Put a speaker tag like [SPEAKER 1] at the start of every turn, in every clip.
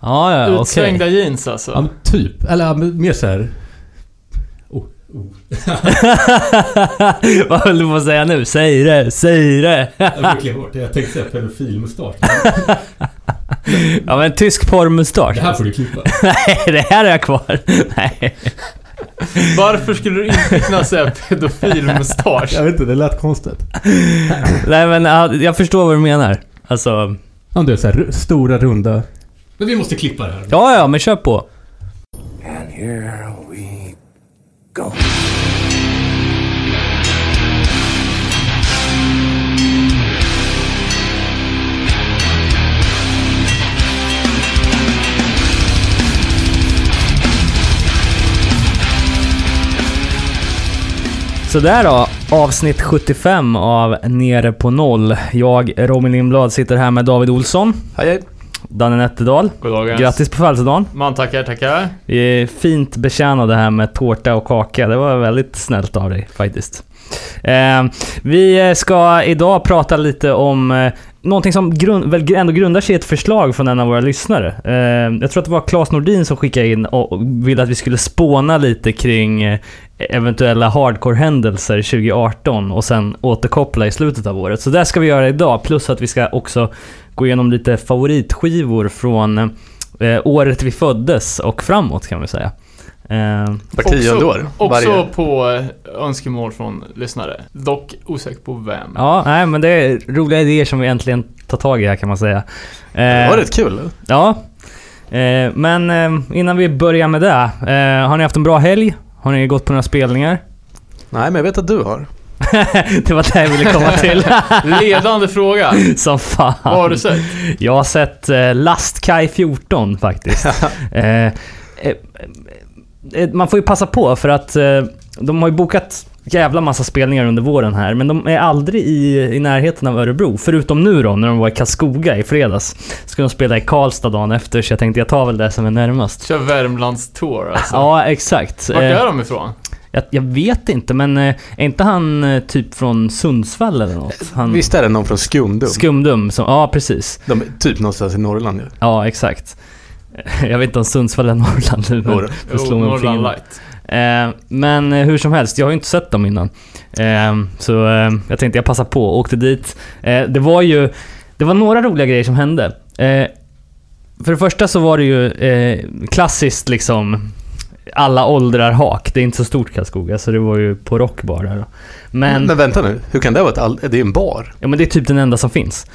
[SPEAKER 1] Ja, ja.
[SPEAKER 2] Utsvängda jeans alltså.
[SPEAKER 3] Ja, typ. Eller mer så här. Oh, oh.
[SPEAKER 1] Vad höll du på att säga nu? Säg det, säg det!
[SPEAKER 3] Jag det. Jag tänkte säga pedofilmustasch.
[SPEAKER 1] Ja men tysk porrmustasch.
[SPEAKER 3] Det här får du klippa.
[SPEAKER 1] Nej, det här är jag kvar. Nej.
[SPEAKER 2] Varför skulle du inte kunna säga pedofilmustasch?
[SPEAKER 3] Jag vet inte, det lät konstigt.
[SPEAKER 1] Nej men ja, jag förstår vad du menar. Alltså,
[SPEAKER 3] Om du är så här ru- stora, runda... Men vi måste klippa det här.
[SPEAKER 1] ja ja, men kör på.
[SPEAKER 4] And here we go.
[SPEAKER 1] Så där då, avsnitt 75 av Nere på noll. Jag, Robin Lindblad, sitter här med David Olsson,
[SPEAKER 5] Hej hej.
[SPEAKER 1] Danne Nätterdal.
[SPEAKER 2] Goddagens.
[SPEAKER 1] Grattis på födelsedagen.
[SPEAKER 2] Man tackar, tackar.
[SPEAKER 1] Vi är fint betjänade här med tårta och kaka. Det var väldigt snällt av dig faktiskt. Eh, vi ska idag prata lite om eh, någonting som grund, väl ändå grundar sig i ett förslag från en av våra lyssnare. Eh, jag tror att det var Claes Nordin som skickade in och ville att vi skulle spåna lite kring eh, eventuella hardcore-händelser 2018 och sen återkoppla i slutet av året. Så det ska vi göra idag, plus att vi ska också gå igenom lite favoritskivor från eh, året vi föddes och framåt kan vi säga. Eh,
[SPEAKER 5] Var tionde år.
[SPEAKER 2] Också
[SPEAKER 5] Varje.
[SPEAKER 2] på eh, önskemål från lyssnare. Dock osäker på vem.
[SPEAKER 1] Ja, nej men det är roliga idéer som vi äntligen tar tag i här kan man säga.
[SPEAKER 5] Det
[SPEAKER 1] Eh,
[SPEAKER 5] var rätt kul.
[SPEAKER 1] Ja. Eh, men eh, innan vi börjar med det. Eh, har ni haft en bra helg? Har ni gått på några spelningar?
[SPEAKER 5] Nej, men jag vet att du har.
[SPEAKER 1] det var det jag ville komma till.
[SPEAKER 2] Ledande fråga.
[SPEAKER 1] Som fan.
[SPEAKER 2] Vad har du sett?
[SPEAKER 1] Jag har sett eh, Lastkaj 14 faktiskt. eh, eh, man får ju passa på för att eh, de har ju bokat jävla massa spelningar under våren här, men de är aldrig i, i närheten av Örebro. Förutom nu då, när de var i Karlskoga i fredags. Ska de spela i Karlstad dagen efter, så jag tänkte jag tar väl det som är närmast.
[SPEAKER 2] Kör Värmlands tour alltså.
[SPEAKER 1] Ja, exakt.
[SPEAKER 2] Vart
[SPEAKER 1] Eh,
[SPEAKER 2] är de ifrån?
[SPEAKER 1] jag, jag vet inte, men eh, är inte han eh, typ från Sundsvall eller något? Han,
[SPEAKER 5] Visst är det någon från Skumdum?
[SPEAKER 1] Skumdum, som, ja precis.
[SPEAKER 5] De är typ någonstans i Norrland ju.
[SPEAKER 1] Ja, exakt. Jag vet inte om Sundsvall är Norrland nu, slå
[SPEAKER 2] Jo, Norrland light.
[SPEAKER 1] Eh, men eh, hur som helst, jag har ju inte sett dem innan. Eh, så eh, jag tänkte jag passar på och åkte dit. Det var ju, det var några roliga grejer som hände. För det första så var det ju klassiskt liksom alla åldrar hak. Det är inte så stort Karlskoga, så det var ju på rockbar där. Men,
[SPEAKER 5] Men vänta nu, hur kan det vara ett all... Det är en bar?
[SPEAKER 1] ja, men det är typ den enda som finns.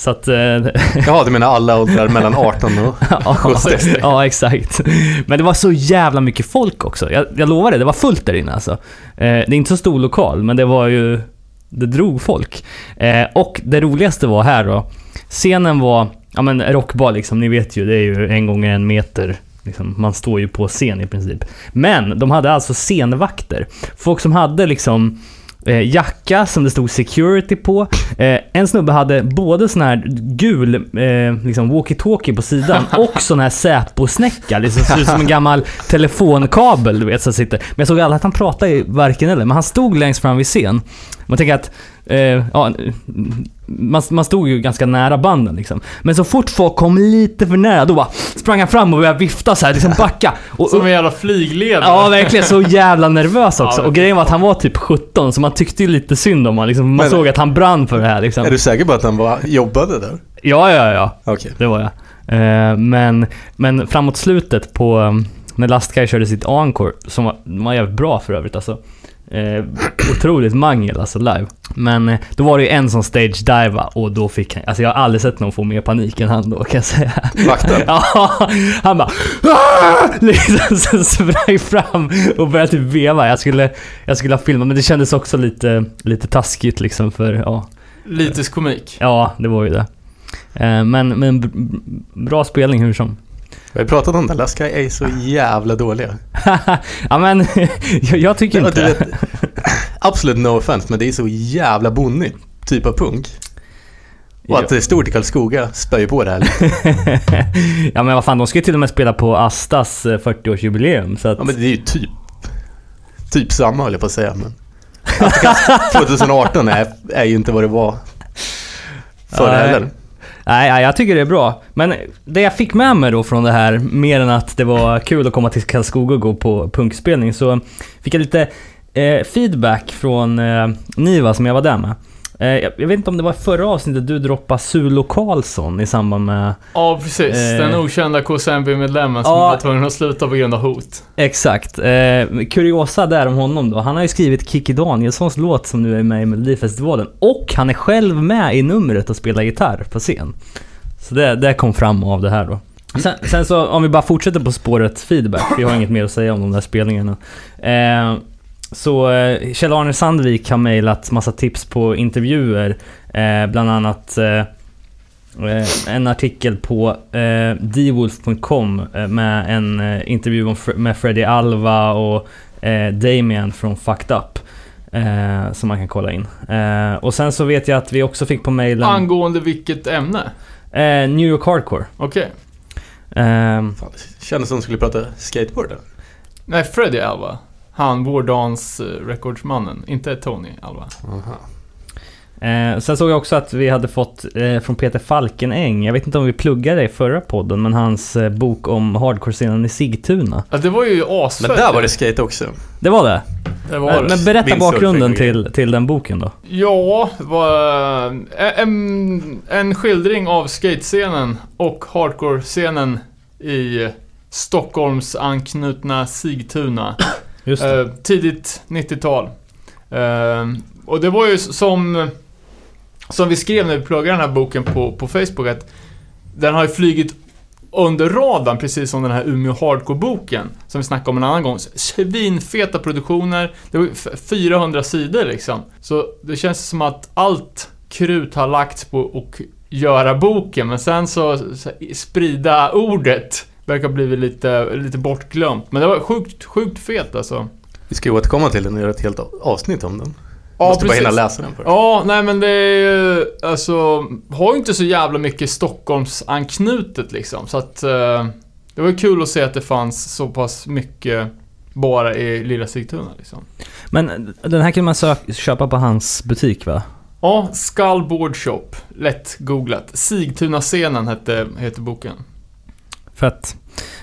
[SPEAKER 1] Så att... Eh,
[SPEAKER 5] Jaha, du menar alla åldrar mellan 18 och...
[SPEAKER 1] ja,
[SPEAKER 5] 60.
[SPEAKER 1] ja, exakt. Men det var så jävla mycket folk också. Jag, jag lovar det, det var fullt där inne alltså. Eh, det är inte så stor lokal, men det var ju... Det drog folk. Eh, och det roligaste var här då. Scenen var, ja men rockbar liksom, ni vet ju, det är ju en gånger en meter. Liksom, man står ju på scen i princip. Men de hade alltså scenvakter. Folk som hade liksom eh, jacka som det stod security på. Eh, en snubbe hade både sån här gul eh, liksom walkie-talkie på sidan och sån här Säpo-snäcka. Liksom, ser ut som en gammal telefonkabel du vet. Så sitter. Men jag såg aldrig att han pratade i varken eller. Men han stod längst fram vid scen. Man tänker att eh, ja, man, man stod ju ganska nära banden liksom. Men så fort folk kom lite för nära, då bara sprang han fram och började vifta så här, liksom backa. Och,
[SPEAKER 2] Som en jävla flygledare.
[SPEAKER 1] Ja, verkligen. Så jävla nervös också.
[SPEAKER 2] Ja,
[SPEAKER 1] och grejen var att han var typ 17, så man tyckte ju lite synd om honom. Liksom. Man
[SPEAKER 5] Men-
[SPEAKER 1] såg att han brann för det här liksom.
[SPEAKER 5] Är du säker på att han var, jobbade där?
[SPEAKER 1] Ja, ja, ja.
[SPEAKER 5] Okej.
[SPEAKER 1] Det var jag. Eh, men, men framåt slutet på um, när Lastkaj körde sitt encore, som var, var jävligt bra för övrigt alltså. Eh, otroligt mangel alltså live. Men eh, då var det ju en som stage diva och då fick han, alltså jag har aldrig sett någon få mer panik än han då kan jag säga.
[SPEAKER 5] Vakten?
[SPEAKER 1] Ja, han bara "Ah!" liksom så sprang fram och började typ veva. Jag skulle, jag skulle ha filmat men det kändes också lite, lite taskigt liksom för ja,
[SPEAKER 2] Lites komik.
[SPEAKER 1] ja det var ju det. Eh, Men, men bra spelning hur som.
[SPEAKER 5] Vi har pratat om det, Laskai är så jävla dåliga.
[SPEAKER 1] ja men jag, tycker inte det.
[SPEAKER 5] absolut no offense, men det är så jävla bonnig typ av punk. Och att det är stort i Karlskoga spär ju på det här
[SPEAKER 1] ja men vad fan, de ska ju till och med spela på Astas eh, 40-årsjubileum så att...
[SPEAKER 5] Ja men det är ju typ, typ samma höll jag på att säga. Men kan- 2018 är, är ju inte vad det var förr heller.
[SPEAKER 1] Nej, nej, jag tycker det är bra. Men det jag fick med mig då från det här, mer än att det var kul att komma till Karlskoga och gå på punkspelning, så fick jag lite eh, feedback från eh, Niva som jag var där med. Eh, jag, jag vet inte om det var förra avsnittet du droppade Sulo Karlsson i samband med...
[SPEAKER 2] Ja, precis.
[SPEAKER 1] Eh.
[SPEAKER 2] Den okända KSMB-medlemmen som
[SPEAKER 1] Ja.
[SPEAKER 2] var tvungen att sluta på grund av hot.
[SPEAKER 1] Exakt. Eh, kuriosa där om honom då. Han har ju skrivit Kikki Danielssons låt som nu är med i Melodifestivalen. Och han är själv med i numret och spelar gitarr på scen. Så det, det kom fram av det här då. Sen, sen så om vi bara fortsätter på spåret feedback, vi har inget mer att säga om de där spelningarna. Eh, så eh, Kjell-Arne Sandvik har mejlat massa tips på intervjuer. Eh, bland annat eh, eh, en artikel på eh, dwolf.com eh, med en eh, intervju om, Fre- med Freddie Alva och eh, Damien från Fucked Up. Eh, som man kan kolla in. Eh, och sen så vet jag att vi också fick på mejlen
[SPEAKER 2] Angående vilket ämne?
[SPEAKER 1] eh, New York Hardcore.
[SPEAKER 2] Okej.
[SPEAKER 1] Eh,
[SPEAKER 5] Fan, det kändes som de skulle prata skateboard där.
[SPEAKER 2] Nej, Freddie Alva. Han, Vårdans uh, Records-mannen. Inte Tony Alva.
[SPEAKER 5] Aha.
[SPEAKER 1] Eh, sen såg jag också att vi hade fått eh, från Peter Falkenäng, jag vet inte om vi pluggade det i förra podden, men hans eh, bok om hardcore-scenen i Sigtuna.
[SPEAKER 2] Ja, det var ju asfett.
[SPEAKER 5] Men där var det skate också.
[SPEAKER 1] Det var det?
[SPEAKER 2] Det var
[SPEAKER 1] Men,
[SPEAKER 2] det.
[SPEAKER 1] men berätta
[SPEAKER 5] Windsurfing
[SPEAKER 1] bakgrunden till, till den boken då.
[SPEAKER 2] Ja, var, eh, en, en skildring av skatescenen och hardcore-scenen i Stockholms anknutna Sigtuna.
[SPEAKER 1] Just det.
[SPEAKER 2] Eh, tidigt 90-tal. Eh, och det var ju som, som vi skrev när vi pluggade den här boken på, på Facebook att den har ju flugit under radarn, precis som den här Umeå Hardcore-boken som vi snackade om en annan gång. Svinfeta produktioner, det var ju 400 sidor liksom. Så det känns som att allt krut har lagts på att göra boken, men sen så, så sprida ordet verkar ha blivit lite, lite bortglömt. Men det var sjukt, sjukt fet alltså.
[SPEAKER 5] Vi ska ju återkomma till den och göra ett helt avsnitt om den.
[SPEAKER 2] Ja,
[SPEAKER 5] Måste bara
[SPEAKER 2] precis.
[SPEAKER 5] hinna läsa den först.
[SPEAKER 2] Ja, nej men det är ju, alltså, har ju inte så jävla mycket Stockholms anknutet liksom. Så att eh, det var ju kul att se att det fanns så pass mycket bara i lilla Sigtuna liksom.
[SPEAKER 1] Men den här kan man köpa på hans butik va?
[SPEAKER 2] Ja, Skull Board Shop. Lätt googlat. Sigtuna-scenen hette, heter boken.
[SPEAKER 1] Fett.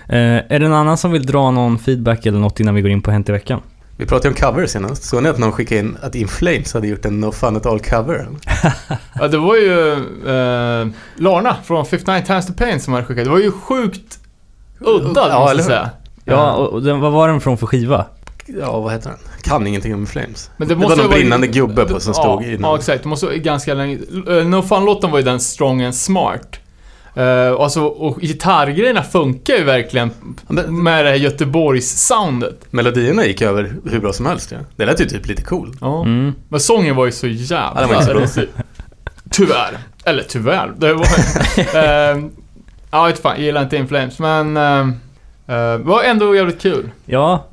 [SPEAKER 1] Eh, är det någon annan som vill dra någon feedback eller något innan vi går in på Hänt i veckan?
[SPEAKER 5] Vi pratade om cover senast. Såg ni att någon skickade in att In Flames hade gjort en No Fun At All cover?
[SPEAKER 2] Ja, det var ju eh, Larna från 59 Times the Pain som hade skickat. Det var ju sjukt udda,
[SPEAKER 5] Ja,
[SPEAKER 2] måste jag säga.
[SPEAKER 1] Ja, och, och den, vad var den från för skiva?
[SPEAKER 5] Ja, vad heter den? Kan ingenting om Flames.
[SPEAKER 2] Men
[SPEAKER 5] det,
[SPEAKER 2] måste
[SPEAKER 5] var någon brinnande gubbe på som
[SPEAKER 2] ja,
[SPEAKER 5] stod i
[SPEAKER 2] Ja, exakt. Det måste vara ganska länge. Uh, no Fun-låten var ju den Strong and Smart. Uh, alltså, och gitarrgrejerna funkar ju verkligen med det här Göteborgs-soundet.
[SPEAKER 5] melodierna gick över hur bra som helst ja. Det lät ju typ lite cool.
[SPEAKER 2] Ja.
[SPEAKER 1] Mm.
[SPEAKER 2] Men sången var ju så jävla...
[SPEAKER 5] Ja, var inte så bra.
[SPEAKER 2] Tyvärr. Eller tyvärr. Det var... uh, ja, vet fan. Jag gillar inte In Flames, men... Uh, det var ändå jävligt kul.
[SPEAKER 1] Ja,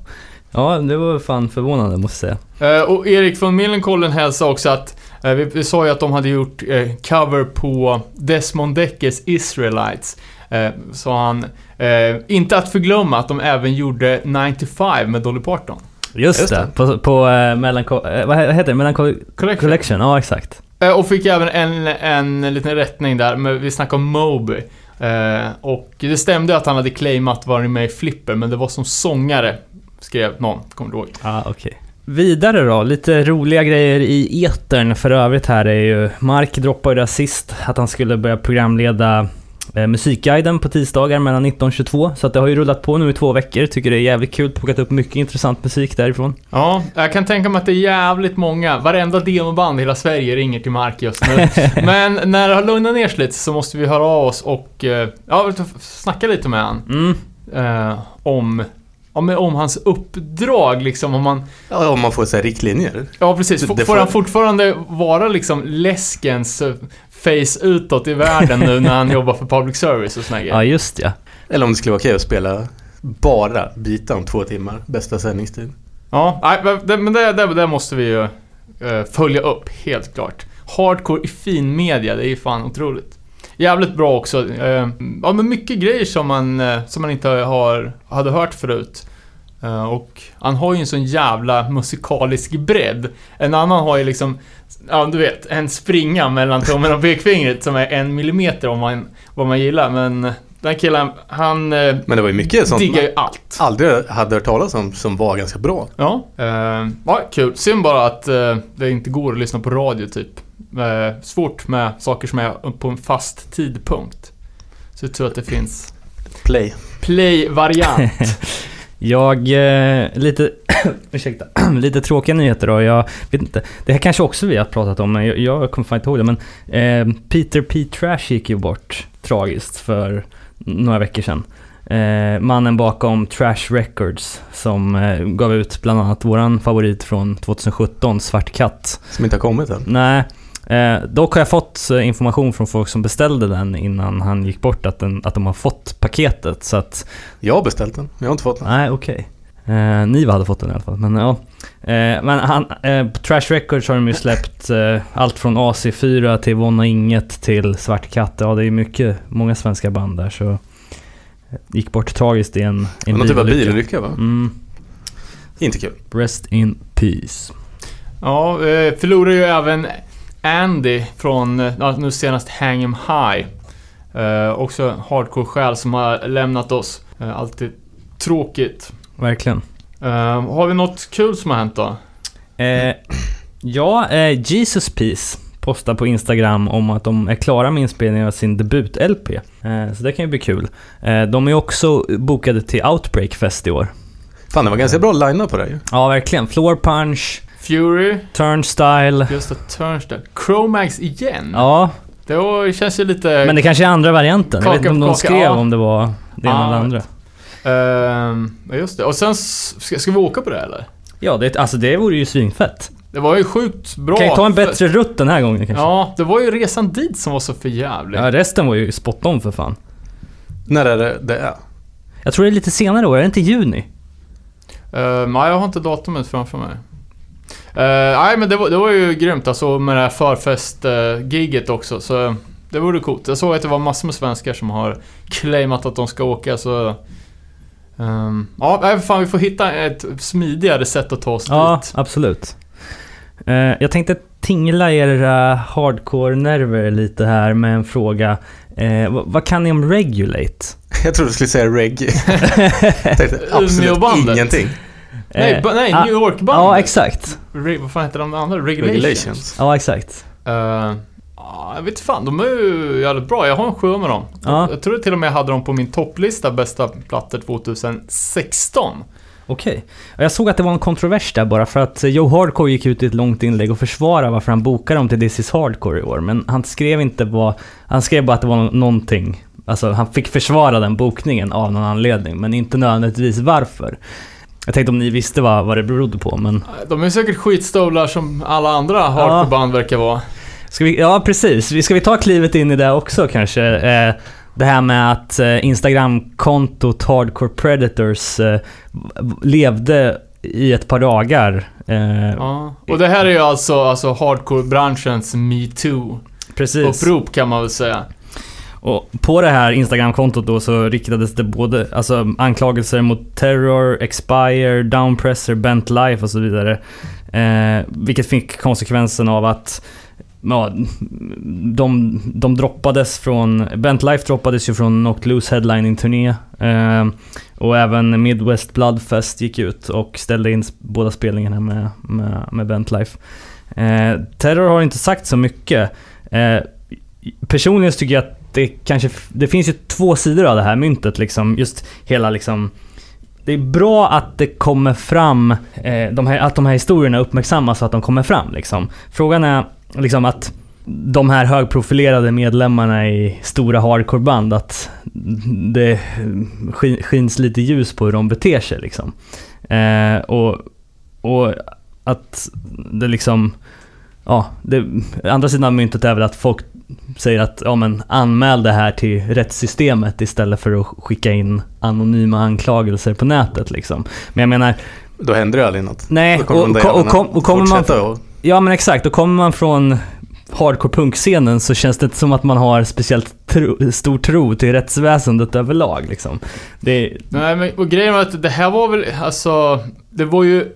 [SPEAKER 1] ja, det var fan förvånande måste jag säga.
[SPEAKER 2] Eh, och Erik från Millencolin hälsade också att vi, vi sa ju att de hade gjort eh, cover på Desmond Deckers Israelites. Uh, sa han. Eh, inte att förglömma att de även gjorde 95 med Dolly Parton.
[SPEAKER 1] Just,
[SPEAKER 5] Just
[SPEAKER 1] det,
[SPEAKER 5] det.
[SPEAKER 1] på, på uh, Melancho- eh, vad heter det? Melancholy
[SPEAKER 2] Collection.
[SPEAKER 1] Collection? Ja, exakt.
[SPEAKER 2] Eh, och fick även en, en liten rättning där, men vi snackade om Moby. Eh, och det stämde att han hade claimat varit med i Flipper, men det var som sångare, skrev någon, kommer du ihåg?
[SPEAKER 1] Ja, okej. Vidare då, lite roliga grejer i etern för övrigt här är ju... Mark droppade ju där sist att han skulle börja programleda eh, Musikguiden på tisdagar mellan 19 och 22. Så att det har ju rullat på nu i två veckor. Tycker det är jävligt kul. Plockat upp mycket intressant musik därifrån.
[SPEAKER 2] Ja, jag kan tänka mig att det är jävligt många, varenda demoband i hela Sverige ringer till Mark just nu. Men när det har lugnat ner sig lite så måste vi höra av oss och, eh, ja, snacka lite med han.
[SPEAKER 1] Mm.
[SPEAKER 2] Eh, om, om, om hans uppdrag liksom, om man...
[SPEAKER 5] Ja, om man får så här riktlinjer.
[SPEAKER 2] Ja, precis.
[SPEAKER 5] Det-
[SPEAKER 2] Får, han fortfarande vara liksom läskens eh, face utåt i världen nu när han jobbar för public service och såna grejer?
[SPEAKER 1] Ja, just ja.
[SPEAKER 5] Eller om det skulle vara okej att spela bara bitar om två timmar. Bästa sändningstid.
[SPEAKER 2] Ja, nej, men det, men det, det, det måste vi ju eh, följa upp, helt klart. Hardcore i fin media, det är ju fan otroligt. Jävligt bra också. Eh, ja, men mycket grejer som man, eh, som man inte har, hade hört förut. Eh, och han har ju en sån jävla musikalisk bredd. En annan har ju liksom, ja du vet, en springa mellan tummen och pekfingret som är en millimeter om man, vad man gillar. Men den killen, han
[SPEAKER 5] Men det var ju mycket sånt
[SPEAKER 2] diggar ju allt.
[SPEAKER 5] aldrig hade hört talas om som var ganska bra.
[SPEAKER 2] Ja, eh, ja, kul. Synd bara att eh, det inte går att lyssna på radio typ. Eh, svårt med saker som är på en fast tidpunkt. Så jag tror att det finns
[SPEAKER 5] Play.
[SPEAKER 2] play-variant.
[SPEAKER 1] Jag, eh, lite, ursäkta, lite tråkiga nyheter då. Jag vet inte, det här kanske också vi har pratat om, men jag, jag kommer fan inte ihåg det. Men eh, Peter P. Trash gick ju bort tragiskt för några veckor sedan. Eh, mannen bakom Trash Records som eh, gav ut bland annat våran favorit från 2017, Svart katt.
[SPEAKER 5] Som inte har kommit än.
[SPEAKER 1] Nej, eh, dock har jag fått eh, information från folk som beställde den innan han gick bort att, den, att de har fått paketet. Så att
[SPEAKER 5] Jag har beställt den, jag har inte fått den.
[SPEAKER 1] Nej, okej. Eh, Niva hade fått den i alla fall. Men ja. Eh, men han, eh, på Trash Records har de ju släppt eh, allt från AC4 till Vonna Inget till Svart Katt. Ja, det är mycket, många svenska band där så... eh, Gick bort tragiskt i en, en
[SPEAKER 5] någon typ av
[SPEAKER 1] bilolycka.
[SPEAKER 5] va?
[SPEAKER 1] Mm,
[SPEAKER 5] Inte kul.
[SPEAKER 1] rest in peace.
[SPEAKER 2] Ja, förlorar ju även Andy från nu senast Hang 'em High. Eh, också hardcore-själ som har lämnat oss. Eh, alltid tråkigt.
[SPEAKER 1] Verkligen.
[SPEAKER 2] Eh, har vi något kul som har hänt då?
[SPEAKER 1] Eh, ja, eh, Jesus Peace postar på Instagram om att de är klara med inspelningen av sin debut-LP. Så det kan ju bli kul. De är också bokade till Outbreak Fest i år.
[SPEAKER 5] Fan, det var ganska bra line på det ju.
[SPEAKER 1] Ja, verkligen. Floor Punch,
[SPEAKER 2] Fury,
[SPEAKER 1] Turnstyle.
[SPEAKER 2] just det, Turnstile. Chromax igen?
[SPEAKER 1] Ja,
[SPEAKER 2] Det känns ju lite...
[SPEAKER 1] men det kanske är andra varianten. Jag vet inte om de skrev
[SPEAKER 2] ja.
[SPEAKER 1] om det var det ena
[SPEAKER 2] Ja,
[SPEAKER 1] eller andra.
[SPEAKER 2] Ja, just det. Och sen, ska, ska vi åka på det eller?
[SPEAKER 1] Ja, det, alltså det vore ju svinfett.
[SPEAKER 2] Det var ju sjukt bra.
[SPEAKER 1] Kan jag ta en
[SPEAKER 2] för-
[SPEAKER 1] bättre rutt den här gången kanske?
[SPEAKER 2] Ja, det var ju resan dit som var så förjävlig.
[SPEAKER 1] Ja, resten var ju spot on för fan.
[SPEAKER 5] När är det det är?
[SPEAKER 1] Jag tror det är lite senare år, är det inte juni?
[SPEAKER 2] Uh, nej, jag har inte datumet framför mig. Eh, nej, men det var, det var ju grymt alltså med det här förfest-giget också. Så det vore coolt. Jag såg att det var massor med svenskar som har claimat att de ska åka så... ehm, ja, fan vi får hitta ett smidigare sätt att ta oss
[SPEAKER 1] Ja,
[SPEAKER 2] dit.
[SPEAKER 1] absolut. Eh, jag tänkte tingla era hardcore-nerver lite här med en fråga. Eh, vad, vad kan ni om Regulate?
[SPEAKER 5] Jag trodde du skulle säga reggae. Jag tänkte absolut ingenting.
[SPEAKER 2] Nej,
[SPEAKER 1] Eh,
[SPEAKER 2] nej
[SPEAKER 1] ah,
[SPEAKER 2] New York-bandet.
[SPEAKER 1] Ja, exakt.
[SPEAKER 2] Re, vad fan heter de andra? Regulations.
[SPEAKER 5] Regulations.
[SPEAKER 1] Ja, exakt.
[SPEAKER 2] Ja, jag vet fan, de är ju jävligt bra. Jag har en sjua med dem.
[SPEAKER 1] Ja.
[SPEAKER 2] Jag tror till och med jag hade dem på min topplista bästa plattor 2016.
[SPEAKER 1] Okej. Och Jag såg att det var en kontrovers där bara för att Joe Hardcore gick ut i ett långt inlägg och försvarade varför han bokade dem till This is Hardcore i år. Men han skrev inte vad... Han skrev bara att det var nå- någonting. Alltså han fick försvara den bokningen av någon anledning, men inte nödvändigtvis varför. Jag tänkte om ni visste vad, vad det berodde på, men...
[SPEAKER 2] De är säkert skitstövlar som alla andra hardcore-band verkar vara.
[SPEAKER 1] Ska vi, ja, precis. Vi- Ska vi ta klivet in i det också kanske? Eh, det här med att eh, Instagram-kontot Hardcore Predators eh, levde i ett par dagar. Eh,
[SPEAKER 2] Ja. Och det här är ju alltså, alltså hardcore-branschens metoo-upprop kan man väl säga.
[SPEAKER 1] Och på det här Instagram-kontot då så riktades det både alltså, anklagelser mot Terror, Expire, Downpresser, Bent Life och så vidare. Eh, vilket fick konsekvensen av att ja, de, de droppades från... Bent Life droppades ju från Knocked Loose headlining-turné. Eh, och även Midwest Bloodfest gick ut och ställde in båda spelningarna med, med, med Bent Life. Eh, Terror har inte sagt så mycket. Eh, personligen så tycker jag att det kanske... Det finns ju två sidor av det här myntet liksom. Just hela liksom... Det är bra att det kommer fram, eh, de här, att de här historierna uppmärksammas och att de kommer fram liksom. Frågan är liksom att de här högprofilerade medlemmarna i stora hardcoreband, att det skins lite ljus på hur de beter sig liksom. Eh, och, och att det liksom... Ja, det, andra sidan av myntet är väl att folk säger att ja, men anmäl det här till rättssystemet istället för att skicka in anonyma anklagelser på nätet liksom. Men jag menar,
[SPEAKER 5] Då händer det aldrig något.
[SPEAKER 1] nej, och, och, och, kom, och kommer man...
[SPEAKER 5] och...
[SPEAKER 1] Ja men exakt, då kommer man från hardcore punkscenen så känns det inte som att man har speciellt tro, stor tro till rättsväsendet överlag liksom. Det,
[SPEAKER 2] Nej, men och grejen var att det här var väl, alltså, det var ju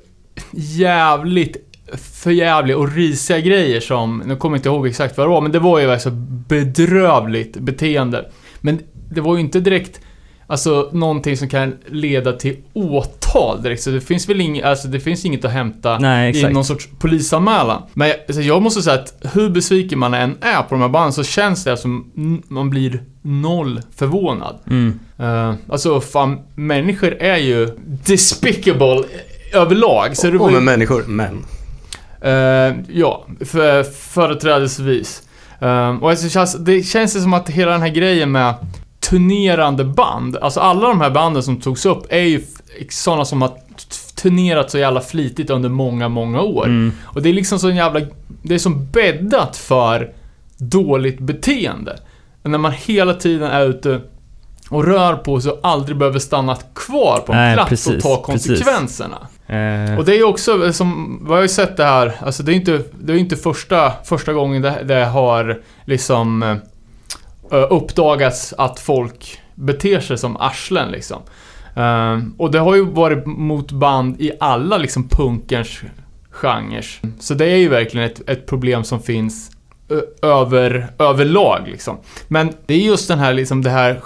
[SPEAKER 2] jävligt förjävliga och risiga grejer som, nu kommer jag inte ihåg exakt vad det var, men det var ju alltså bedrövligt beteende. Men det var ju inte direkt, alltså någonting som kan leda till åtal direkt, så det finns väl inget, alltså det finns inget att hämta
[SPEAKER 1] nej,
[SPEAKER 2] i någon sorts polisanmälan. Men alltså, jag måste säga att hur besviken man än är på de här banden så känns det som man blir noll förvånad.
[SPEAKER 1] Mm.
[SPEAKER 2] Uh, alltså fan, människor är ju despicable överlag. Så det var ju,
[SPEAKER 5] med människor, men.
[SPEAKER 2] Eh, ja, för, företrädesvis. Uh, och alltså, känns- det känns ju som att hela den här grejen med turnerande band, alltså alla de här banden som togs upp är ju sådana som har turnerat så jävla flitigt under många, många år.
[SPEAKER 1] Mm.
[SPEAKER 2] Och det är liksom så jävla, det är som bäddat för dåligt beteende. När man hela tiden är ute och rör på sig och aldrig behöver stanna kvar på en
[SPEAKER 1] Nej,
[SPEAKER 2] plats
[SPEAKER 1] precis,
[SPEAKER 2] och ta
[SPEAKER 1] precis. Eh,
[SPEAKER 2] Och det är ju också, som, vad jag har ju sett det här, alltså det är inte, det är inte första, första gången det, det har liksom eh, uppdagats att folk beter sig som arslen liksom. Eh, och det har ju varit mot band i alla liksom punkerns genrer. Så det är ju verkligen ett, ett problem som finns över, överlag liksom. Men det är just den här liksom det här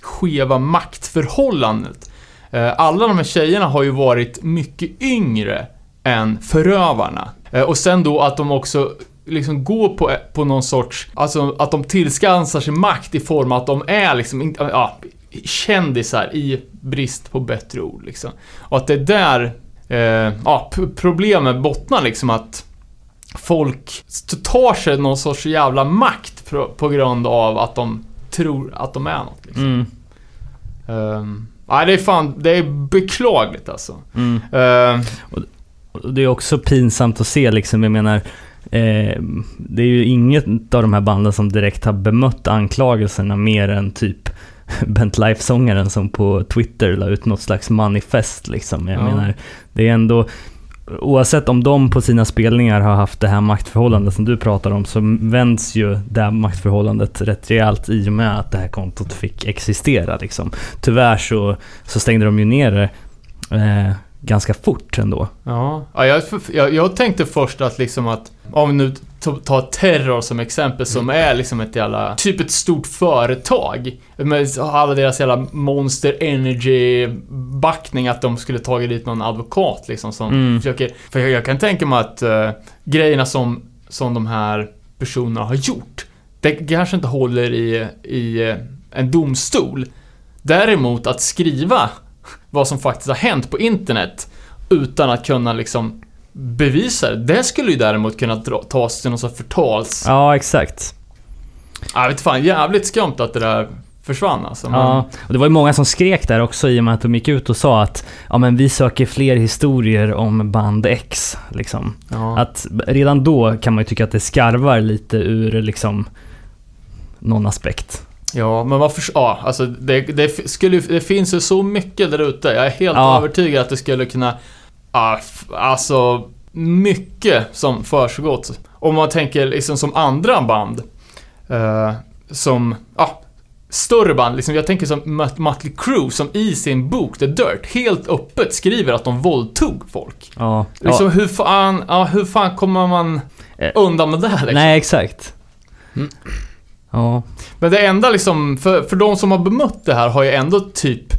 [SPEAKER 2] skeva maktförhållandet. Eh, Alla de här tjejerna har ju varit mycket yngre än förövarna. Eh, Och sen då att de också liksom går på, på någon sorts, alltså att de tillskansar sig makt i form av att de är liksom, ja, kändisar i brist på bättre ord liksom. Och att det är där, eh, ja, p- problemet bottnar liksom att folk tar sig någon sorts jävla makt på, på grund av att de tror att de är något liksom.
[SPEAKER 1] mm,
[SPEAKER 2] Um, nej, det är fan, det är beklagligt alltså.
[SPEAKER 1] mm.
[SPEAKER 2] Ehm,
[SPEAKER 1] Och det är också pinsamt att se liksom, jag menar eh, Det är ju inget av de här banden som direkt har bemött anklagelserna mer än typ Bent Life-sångaren som på Twitter la ut något slags manifest liksom. Jag
[SPEAKER 2] Ja.
[SPEAKER 1] menar, det är ändå Oavsett om de på sina spelningar har haft det här maktförhållandet som du pratar om så vänds ju det här maktförhållandet rätt rejält i och med att det här kontot fick existera liksom. Tyvärr så, så stängde de ju ner det eh, ganska fort ändå.
[SPEAKER 2] ja, ja jag, jag, jag tänkte först att liksom att, om nu t- tar Terror som exempel som är liksom ett jävla, typ ett stort företag. Med alla deras jävla Monster Energy-backning att de skulle tagit dit någon advokat liksom som
[SPEAKER 1] Mm.
[SPEAKER 2] försöker, för jag, jag kan tänka mig att eh, grejerna som, som de här personerna har gjort, det kanske inte håller i, i eh, en domstol. Däremot att skriva vad som faktiskt har hänt på internet utan att kunna liksom bevisa det. Skulle ju däremot kunna dra, tas till någon sorts förtals...
[SPEAKER 1] Ja, exakt.
[SPEAKER 2] Jag vet fan, jävligt skumt att det där försvann alltså. Men,
[SPEAKER 1] Ja, och det var ju många som skrek där också i och med att de gick ut och sa att ja, men vi söker fler historier om band X. Liksom.
[SPEAKER 2] ja.
[SPEAKER 1] Att redan då kan man ju tycka att det skarvar lite ur liksom någon aspekt.
[SPEAKER 2] Ja, men varför... Ja, alltså det, det, skulle, det finns ju så mycket där ute. Jag är helt
[SPEAKER 1] Ja.
[SPEAKER 2] övertygad att det skulle kunna... Alltså, mycket som försiggått. Om man tänker liksom som andra band. eh, som... Ja, större band. Liksom, jag tänker som Mötley Crüe som i sin bok The Dirt helt öppet skriver att de våldtog folk.
[SPEAKER 1] Ja,
[SPEAKER 2] Liksom,
[SPEAKER 1] ja.
[SPEAKER 2] hur fan... Ja, hur fan kommer man
[SPEAKER 1] Eh,
[SPEAKER 2] undan med det här liksom?
[SPEAKER 1] Nej, exakt.
[SPEAKER 5] Mm.
[SPEAKER 1] Ja,
[SPEAKER 2] Men det enda liksom, för, för de som har bemött det här har ju ändå typ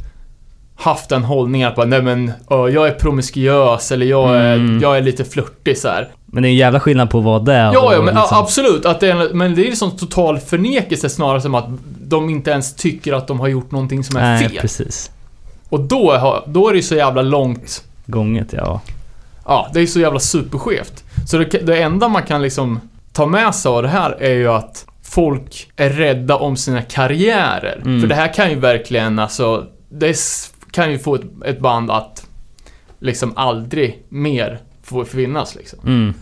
[SPEAKER 2] haft den hållningen att bara, nej men, jag är promiskuös eller jag är,
[SPEAKER 1] Mm.
[SPEAKER 2] jag är lite flörtig så här.
[SPEAKER 1] men det är en jävla skillnad på vad det är
[SPEAKER 2] Ja, ja men
[SPEAKER 1] liksom-
[SPEAKER 2] absolut. Att det är, en- men det är liksom total förnekelse snarare som att de inte ens tycker att de har gjort någonting som är
[SPEAKER 1] Nej,
[SPEAKER 2] fel.
[SPEAKER 1] precis.
[SPEAKER 2] Och då, har- då är det ju så jävla långt,
[SPEAKER 1] Gånget, ja.
[SPEAKER 2] ja, det är så jävla superskevt. Så det, det enda man kan liksom ta med sig av det här är ju att folk är rädda om sina karriärer.
[SPEAKER 1] Mm.
[SPEAKER 2] För det här kan ju verkligen, alltså, det s- kan ju få ett, ett band att liksom aldrig mer få finnas liksom.
[SPEAKER 1] Mm.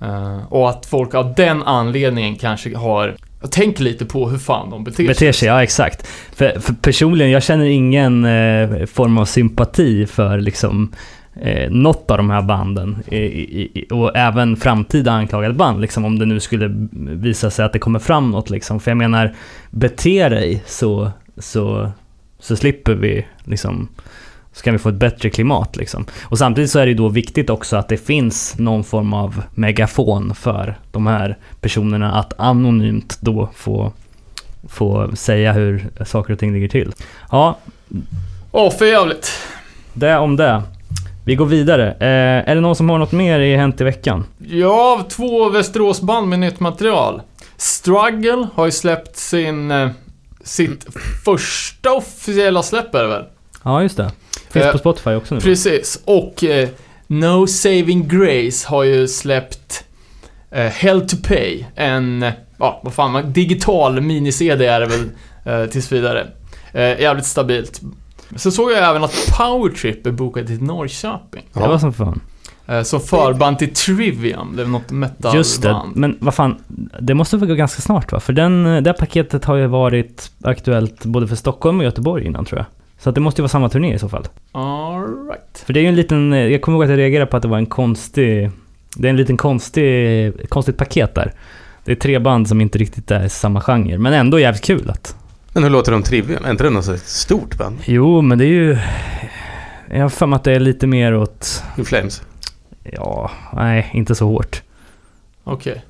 [SPEAKER 2] Eh, och att folk av den anledningen kanske har Tänk lite på hur fan de beter sig.
[SPEAKER 1] Beter sig, ja exakt. För, för personligen, jag känner ingen eh, form av sympati för liksom eh, något av de här banden i, i, och även framtida anklagade band, liksom, om det nu skulle visa sig att det kommer fram något. Liksom. För jag menar, bete dig så, så, så slipper vi liksom så kan vi få ett bättre klimat liksom. Och samtidigt så är det då viktigt också att det finns någon form av megafon för de här personerna att anonymt då få, få säga hur saker och ting ligger till. Ja,
[SPEAKER 2] Åh, för jävligt.
[SPEAKER 1] det om det. Vi går vidare. Eh, är det någon som har något mer i Hänt i veckan?
[SPEAKER 2] Ja, två Västeråsband med nytt material. Struggle har ju släppt sin... Sitt första officiella släpp är det väl?
[SPEAKER 1] Ja, just det. Finns
[SPEAKER 2] Eh,
[SPEAKER 1] på Spotify också nu.
[SPEAKER 2] Precis. Och eh, No Saving Grace har ju släppt eh, Hell to Pay. En, ja vad fan, digital mini-CD är det väl eh, tills vidare. Eh, jävligt stabilt. Så såg jag även att Powertrip är bokad till Norrköping.
[SPEAKER 1] Det var som fan.
[SPEAKER 2] Eh, som förband till Trivium. Det är något metalband.
[SPEAKER 1] Just det. Men vad fan, det måste väl gå ganska snart va? För den, det här paketet har ju varit aktuellt både för Stockholm och Göteborg innan tror jag. Så att det måste ju vara samma turné i så fall.
[SPEAKER 2] Alright.
[SPEAKER 1] För det är ju en liten, jag kommer ihåg att jag reagerade på att det var en konstig, det är en liten konstig, konstigt paket där. Det är tre band som inte riktigt är samma genre, men ändå jävligt kul att...
[SPEAKER 5] Men hur låter de Trivium? Är inte det något så stort band?
[SPEAKER 1] Jo, men det är ju... Jag har för mig att det är lite mer åt...
[SPEAKER 5] In Flames?
[SPEAKER 1] Ja, nej, inte så hårt.
[SPEAKER 2] Okej.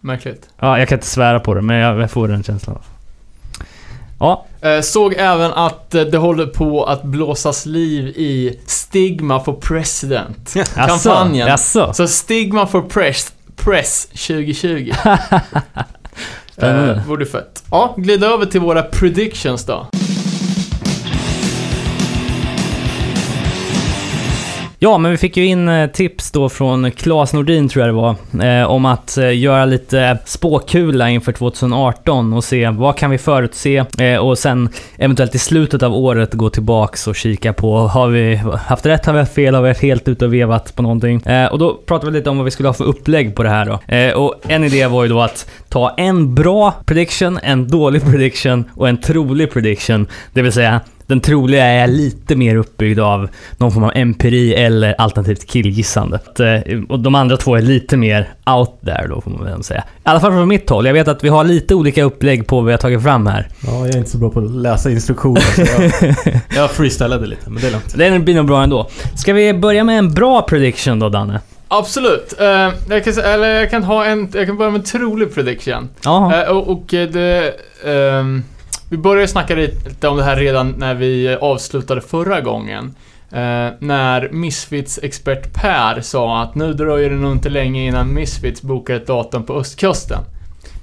[SPEAKER 2] Märkligt.
[SPEAKER 1] Ja, jag kan inte svära på det, men jag, får den känslan. Ja,
[SPEAKER 2] Eh, såg även att eh, det håller på att blåsas liv i Stigma for President.
[SPEAKER 1] jaså?
[SPEAKER 2] Så Stigma for Press, Press 2020.
[SPEAKER 1] Spännande.
[SPEAKER 2] eh, vore fett. Ja, glid över till våra predictions då.
[SPEAKER 1] Ja, men vi fick ju in eh, tips då från Claes Nordin, tror jag det var, eh, om att eh, göra lite spåkula inför 2018 och se vad kan vi förutse eh, och sen eventuellt i slutet av året gå tillbaks och kika på, har vi haft rätt, har vi haft fel, har vi varit helt ute och vevat på någonting? Eh, och då pratade vi lite om vad vi skulle ha för upplägg på det här då. Eh, och en idé var ju då att ta en bra prediction, en dålig prediction och en trolig prediction, det vill säga den troliga är lite mer uppbyggd av någon form av empiri eller alternativt killgissande. Eh, Och de andra två är lite mer out there då, får man väl säga. I alla fall från mitt håll. Jag vet att vi har lite olika upplägg på vad vi har tagit fram här.
[SPEAKER 3] Ja, jag är inte så bra på att läsa instruktioner. Så jag, jag freestylade lite, men det är lugnt.
[SPEAKER 1] Det blir nog bra ändå. Ska vi börja med en bra prediction då, Danne?
[SPEAKER 2] Absolut. Eh, jag, kan, eller jag kan ha en, jag kan börja med en trolig prediction. Eh, och, och det... ehm, vi började snacka lite om det här redan när vi eh, avslutade förra gången. Eh, när Misfits-expert Per sa att nu dröjer det nog inte länge innan Misfits bokar ett datum på östkusten.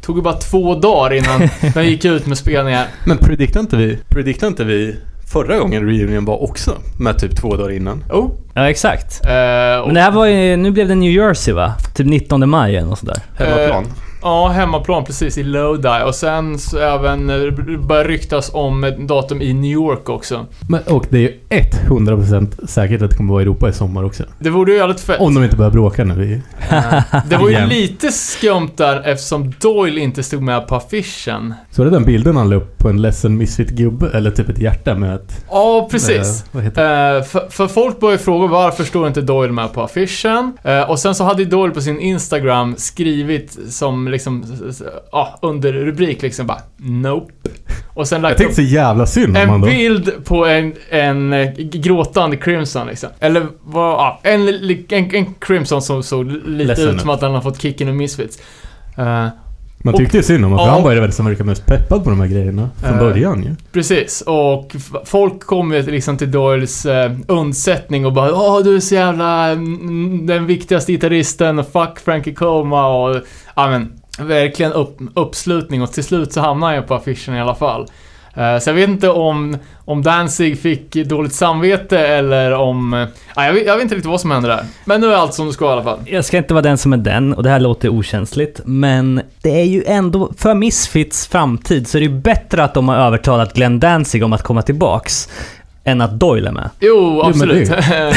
[SPEAKER 2] Tog ju bara två dagar innan de gick ut med spelningar.
[SPEAKER 5] Men predictade inte vi, predictade inte vi förra gången reunion var också? Med typ två dagar innan.
[SPEAKER 2] Oh.
[SPEAKER 1] Ja, exakt.
[SPEAKER 2] Eh, och,
[SPEAKER 1] Men det här var ju, nu blev det New Jersey va? Typ 19 maj eller något sådär.
[SPEAKER 5] Hemmaplan.
[SPEAKER 2] Ja, hemmaplan precis i Lodi. Och sen så även eh, börjar ryktas om datum i New York också.
[SPEAKER 3] Men, och det är ju 100% säkert att det kommer vara i Europa i sommar också.
[SPEAKER 2] Det vore ju jävligt fett.
[SPEAKER 3] Om de inte börjar bråka nu.
[SPEAKER 2] Det var ju lite skumt där eftersom Doyle inte stod med på affischen.
[SPEAKER 3] så det den bilden han la upp på en ledsen Misfit-gubbe? Eller typ ett hjärta med ett...
[SPEAKER 2] Ja, precis.
[SPEAKER 3] Det?
[SPEAKER 2] Eh, för, för folk började fråga varför står inte Doyle med på affischen? Och sen så hade ju Doyle på sin Instagram skrivit som liksom, ja, under rubrik liksom bara Nope. Och sen
[SPEAKER 3] Jag
[SPEAKER 2] lagt
[SPEAKER 3] tänkte
[SPEAKER 2] upp
[SPEAKER 3] så jävla synd om
[SPEAKER 2] en
[SPEAKER 3] då.
[SPEAKER 2] bild på en, en eh, gråtande Crimson liksom. Eller vad, ja, en, en, en Crimson som såg lite
[SPEAKER 3] Ledsen
[SPEAKER 2] ut som att han har fått kicken och Misfits. Eh,
[SPEAKER 3] Man tyckte ju synd om honom, för han var ju den som verkade mest peppad på de här grejerna. Från
[SPEAKER 2] Eh,
[SPEAKER 3] början ju.
[SPEAKER 2] Precis, och folk kom ju liksom till Doyles eh, undsättning och bara Åh, du är så jävla mm, den viktigaste gitarristen och fuck Frankie Coma och ja men verkligen upp, uppslutning och till slut så hamnade han ju på affischen i alla fall. Eh, så jag vet inte om, om Danzig fick dåligt samvete eller om... eh, ja, jag, vet, jag vet inte riktigt vad som hände där. Men nu är allt som det ska i alla fall.
[SPEAKER 1] Jag ska inte vara den som är den och det här låter okänsligt, men det är ju ändå, för Misfits framtid så är det ju bättre att de har övertalat Glenn Danzig om att komma tillbaks än att Doyle är med.
[SPEAKER 2] Jo, absolut.
[SPEAKER 3] Men-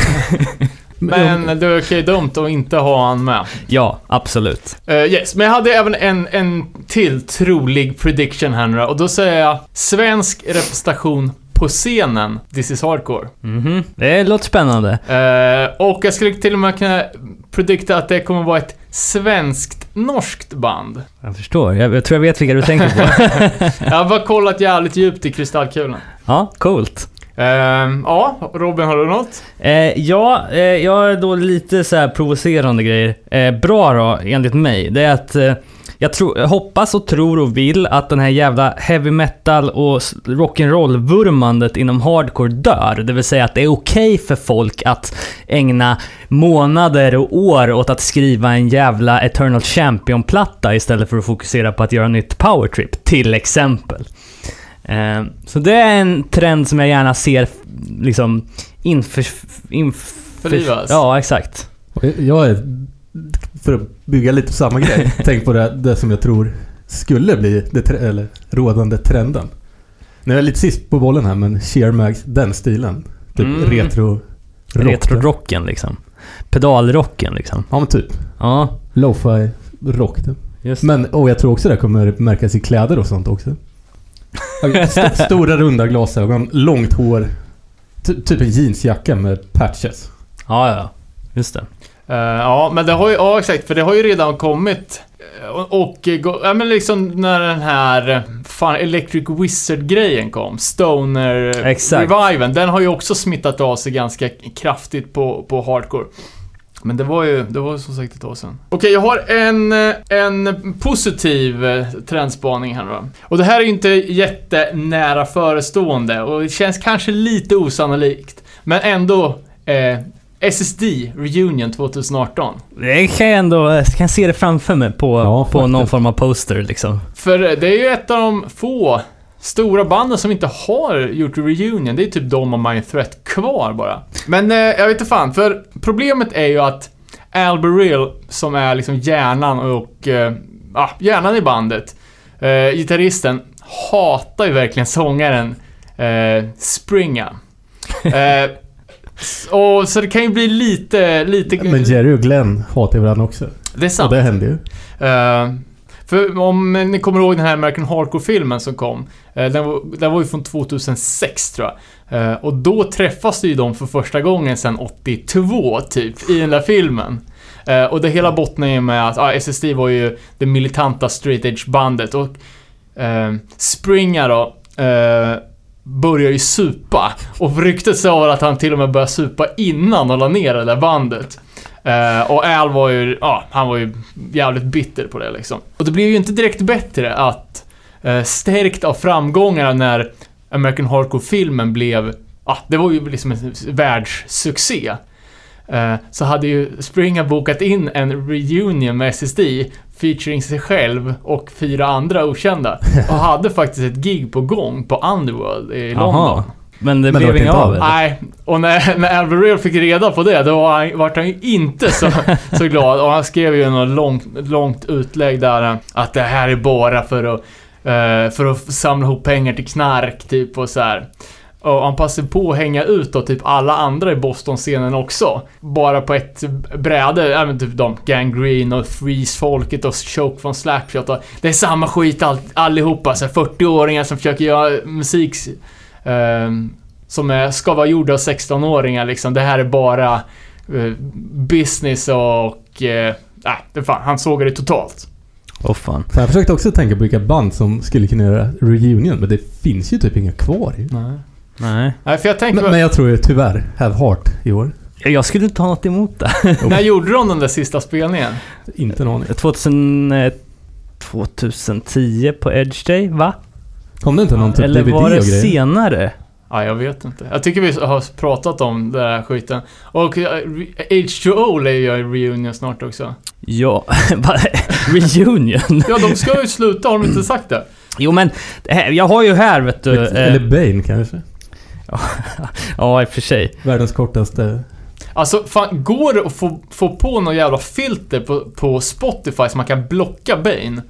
[SPEAKER 2] men det är okej dumt att inte ha han med.
[SPEAKER 1] Ja, absolut.
[SPEAKER 2] Eh, yes, men jag hade även en, en till trolig prediction här nu och då säger jag svensk representation på scenen This is Hardcore.
[SPEAKER 1] Mhm. Det låter spännande.
[SPEAKER 2] Eh, och jag skulle till och med kunna predikta att det kommer vara ett svenskt-norskt band.
[SPEAKER 1] Jag förstår. Jag, jag tror jag vet vilka du tänker på.
[SPEAKER 2] Jag har bara kollat jävligt djupt i kristallkulan.
[SPEAKER 1] ja, coolt.
[SPEAKER 2] Ehm, ja, Robin, har du något?
[SPEAKER 1] Eh, ja, eh, jag har då lite så här provocerande grejer. Eh, bra då, enligt mig, det är att eh, jag, tro, hoppas och tror och vill att den här jävla heavy metal och rock'n'roll-vurmandet inom hardcore dör. Det vill säga att det är okej för folk att ägna månader och år åt att skriva en jävla Eternal Champion-platta istället för att fokusera på att göra nytt powertrip, till exempel. Eh, Så det är en trend som jag gärna ser liksom inför... inför. Ja, exakt.
[SPEAKER 3] Jag är, för att bygga lite på samma grej, tänk på det, det som jag tror skulle bli det tre- eller, rådande trenden. Nu är jag lite sist på bollen här, men Sheer Mags, den stilen. Typ
[SPEAKER 1] Mm.
[SPEAKER 3] retro... rock.
[SPEAKER 1] Retro-rocken liksom. Pedalrocken liksom.
[SPEAKER 3] Ja men typ.
[SPEAKER 1] Ja,
[SPEAKER 3] Lo-fi rock. Typ. Men, och jag tror också det kommer märkas i kläder och sånt också. St- Stora runda glasögon, långt hår. Ty- typ en jeansjacka med patches.
[SPEAKER 1] Ja, ja. Just det.
[SPEAKER 2] Eh, ja, men det har ju, ja exakt, för det har ju redan kommit. Eh, Och, och ja men liksom när den här, fan, Electric Wizard-grejen kom. Stoner
[SPEAKER 1] Exakt.
[SPEAKER 2] reviven. Den har ju också smittat av sig ganska kraftigt på, på hardcore. Men det var ju, det var som sagt ett tag sedan. Okej, jag har en, eh, en positiv eh, trendspaning här då. Och det här är ju inte jättenära förestående och det känns kanske lite osannolikt. Men ändå, eh, SSD Reunion 2018.
[SPEAKER 1] Det kan jag ändå... Jag kan se det framför mig på,
[SPEAKER 3] Ja,
[SPEAKER 1] på någon form av poster liksom.
[SPEAKER 2] För eh, det är ju ett av de få stora banden som inte har gjort reunion. Det är typ de och Mind Threat kvar bara. Men eh, jag vet inte fan, för problemet är ju att Al Beryl, som är liksom hjärnan och... Eh, ah, hjärnan i bandet. Eh, gitarristen hatar ju verkligen sångaren eh, Springa. Eh, och så det kan ju bli lite, lite...
[SPEAKER 3] Men Jerry och Glenn hatar ju varandra också.
[SPEAKER 2] det är sant.
[SPEAKER 3] Och det hände ju.
[SPEAKER 2] Eh, för om ni kommer ihåg den här American Hardcore-filmen som kom. Eh, den, var, den var ju från 2006 tror jag. Eh, och då träffas ju de för första gången sedan 82 typ, i den där filmen. Eh, och det hela bottnar ju med att ah, SSD var ju det militanta straight edge-bandet och eh, Springer då eh, börjar ju supa. Och ryktet sa att han till och med började supa innan och la ner det där bandet. Eh, och Al var ju, ja, han var ju jävligt bitter på det liksom. Och det blev ju inte direkt bättre att, eh, stärkt av framgångarna när American Hardcore-filmen blev, ja, det var ju liksom en världssuccé. Eh, så hade ju Springer bokat in en reunion med SSD featuring sig själv och fyra andra okända. Och hade faktiskt ett gig på gång på Underworld i London.
[SPEAKER 1] Jaha. Men det
[SPEAKER 3] Men
[SPEAKER 1] blev inget
[SPEAKER 3] inte
[SPEAKER 1] av.
[SPEAKER 2] Nej, och när, när Alvarez fick reda på det, då var han, vart han ju inte så, så glad. Och han skrev ju något långt, långt utlägg där att det här är bara för att, eh, för att samla ihop pengar till knark, typ och så här. Och han passade på att hänga ut då typ alla andra i Boston-scenen också. Bara på ett bräde, även typ de, Gangrene och Freeze-folket och Choke från Slapshot och Det är samma skit all, allihopa, så här 40-åringar som försöker göra musik som är, ska vara gjorda av 16-åringar liksom. Det här är bara eh, business och... Eh, nej, det fan, han sågade det totalt.
[SPEAKER 1] Åh fan.
[SPEAKER 3] För jag försökte också tänka på vilka band som skulle kunna göra reunion, men det finns ju typ inga kvar ju.
[SPEAKER 2] Nej.
[SPEAKER 1] Nej.
[SPEAKER 2] Nej, för jag tänker...
[SPEAKER 3] Men, men jag tror ju tyvärr Have Heart i år.
[SPEAKER 1] Jag skulle inte ha något emot det.
[SPEAKER 2] När gjorde de den där sista spelningen?
[SPEAKER 3] Inte en aning.
[SPEAKER 1] 2000, eh, 2010 på Edge Day, va?
[SPEAKER 3] Kom det inte någon typ
[SPEAKER 1] Eller
[SPEAKER 3] DVD
[SPEAKER 1] var det senare?
[SPEAKER 2] Ja, jag vet inte. Jag tycker vi har pratat om den här skiten. Och eh, H2O lär ju göra en reunion snart också.
[SPEAKER 1] Ja, reunion?
[SPEAKER 2] Ja, de ska ju sluta, har de inte sagt det?
[SPEAKER 1] Jo men, här- jag har ju här vet du...
[SPEAKER 3] Eller
[SPEAKER 1] Eh,
[SPEAKER 3] Bane kanske?
[SPEAKER 1] ja, i och för sig.
[SPEAKER 3] Världens kortaste...
[SPEAKER 2] Alltså, fan, går det att få, få på något jävla filter på, på Spotify så man kan blocka Bane?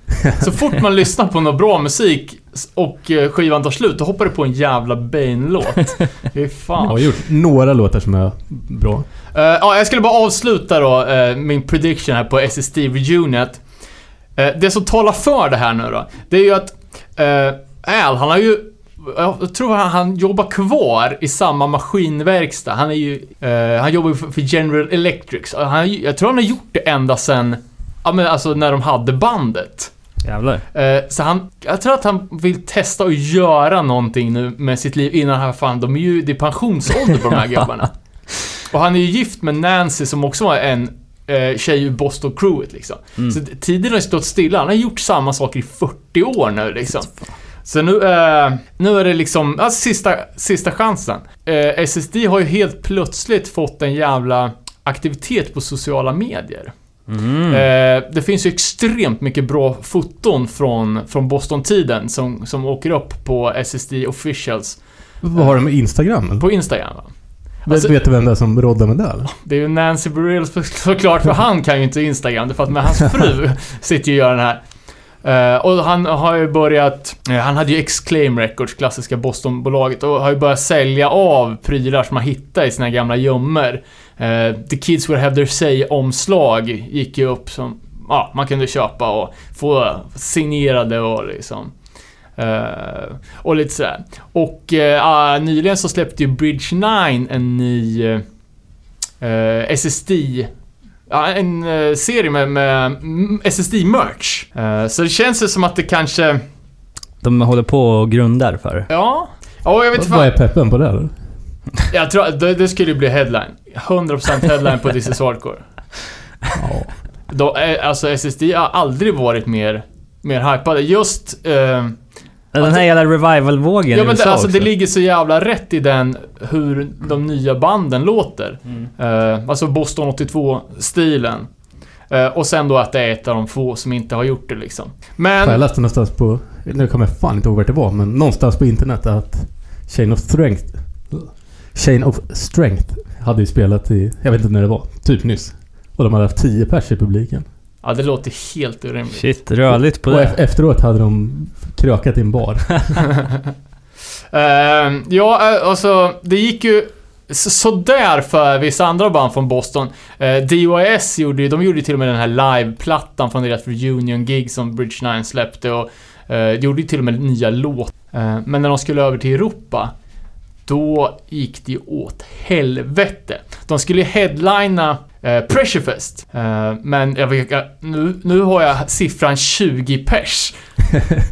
[SPEAKER 2] Så fort man lyssnar på någon bra musik och eh, skivan tar slut, då hoppar det på en jävla Bane-låt. Fy
[SPEAKER 3] Jag
[SPEAKER 2] fan.
[SPEAKER 3] har gjort några låtar som är bra.
[SPEAKER 2] Eh, ja, jag skulle bara avsluta då eh, min prediction här på SSD Reunion. Uh, det som talar för det här nu då, det är ju att uh, Al, han har ju jag tror han, han jobbar kvar i samma maskinverkstad. Han är ju, han jobbar ju för, för General Electric. Han, jag tror han har gjort det ända sen, ja men alltså när de hade bandet.
[SPEAKER 1] Jävlar.
[SPEAKER 2] Eh, så han, jag tror att han vill testa att göra någonting nu med sitt liv innan han, fan, de är ju, det är pensionsålder på de här gubbarna. Och han är ju gift med Nancy som också var en eh, tjej ur Boston Crewet liksom.
[SPEAKER 1] Mm.
[SPEAKER 2] Så tiden har ju stått stilla. Han har gjort samma saker i 40 år nu liksom. Så nu, eh, nu är det liksom, alltså sista, sista chansen. Eh, SSD har ju helt plötsligt fått en jävla aktivitet på sociala medier.
[SPEAKER 1] Mm.
[SPEAKER 2] Eh, det finns ju extremt mycket bra foton från, från Boston-tiden som, som åker upp på SSD officials
[SPEAKER 3] Vad har de med Instagram? eller?
[SPEAKER 2] på Instagram. Va?
[SPEAKER 3] Vet-
[SPEAKER 2] alltså-
[SPEAKER 3] Vet du vem det är som roddar med det?
[SPEAKER 2] Det är ju Nancy Burrell så- såklart, för han kan ju inte Instagram. För att med hans fru sitter ju och gör den här. Eh, och han har ju börjat, eh, han hade ju Exclaim Records, klassiska Boston-bolaget, och har ju börjat sälja av prylar som han hittat i sina gamla gömmor. Eh, The Kids Will Have Their Say-omslag gick ju upp som, ja, man kunde köpa och få signerade och liksom. eh, och lite sådär. Och ah, nyligen så släppte ju Bridge 9 en ny eh, SSD Ja, en serie med, med mm, SSD-merch. Så det känns ju som att det kanske...
[SPEAKER 1] De håller på och grundar för.
[SPEAKER 2] Ja. Ja, jag vet inte
[SPEAKER 3] Vad är
[SPEAKER 2] fan.
[SPEAKER 3] peppen på det eller?
[SPEAKER 2] Jag tror det, det skulle ju bli headline. 100% headline på This is Hardcore.
[SPEAKER 3] Ja.
[SPEAKER 2] Då, eh, alltså SSD har aldrig varit mer, mer hypade. Just... Eh,
[SPEAKER 1] Den här jävla revival-vågen
[SPEAKER 2] ja men det, alltså det ligger så jävla rätt i den hur de nya banden låter.
[SPEAKER 1] Mm.
[SPEAKER 2] Eh, alltså Boston 82-stilen. Eh, och sen då att det är ett av de få som inte har gjort det liksom. Men...
[SPEAKER 3] Jag läste någonstans på... Nu kommer jag fan inte ihåg vart det var, men någonstans på internet att Chain of Strength... Chain of Strength hade ju spelat i... Jag vet inte när det var. Typ nyss. Och de hade haft 10 pers i publiken.
[SPEAKER 2] Ja, det låter helt orimligt.
[SPEAKER 1] Shit, rörligt på
[SPEAKER 3] och
[SPEAKER 1] det.
[SPEAKER 3] ef- efteråt hade de krökat i en bar.
[SPEAKER 2] Eh, ja, eh, alltså det gick ju sådär för vissa andra band från Boston. Eh, DYS gjorde ju, de gjorde ju till och med den här liveplattan från deras reunion-gig som Bridge 9 släppte och eh, gjorde ju till och med nya låt. Men när de skulle över till Europa, då gick det åt helvete. De skulle ju headlina eh, Pressurefest. Eh, men jag vet, jag- nu, nu har jag siffran 20 pers.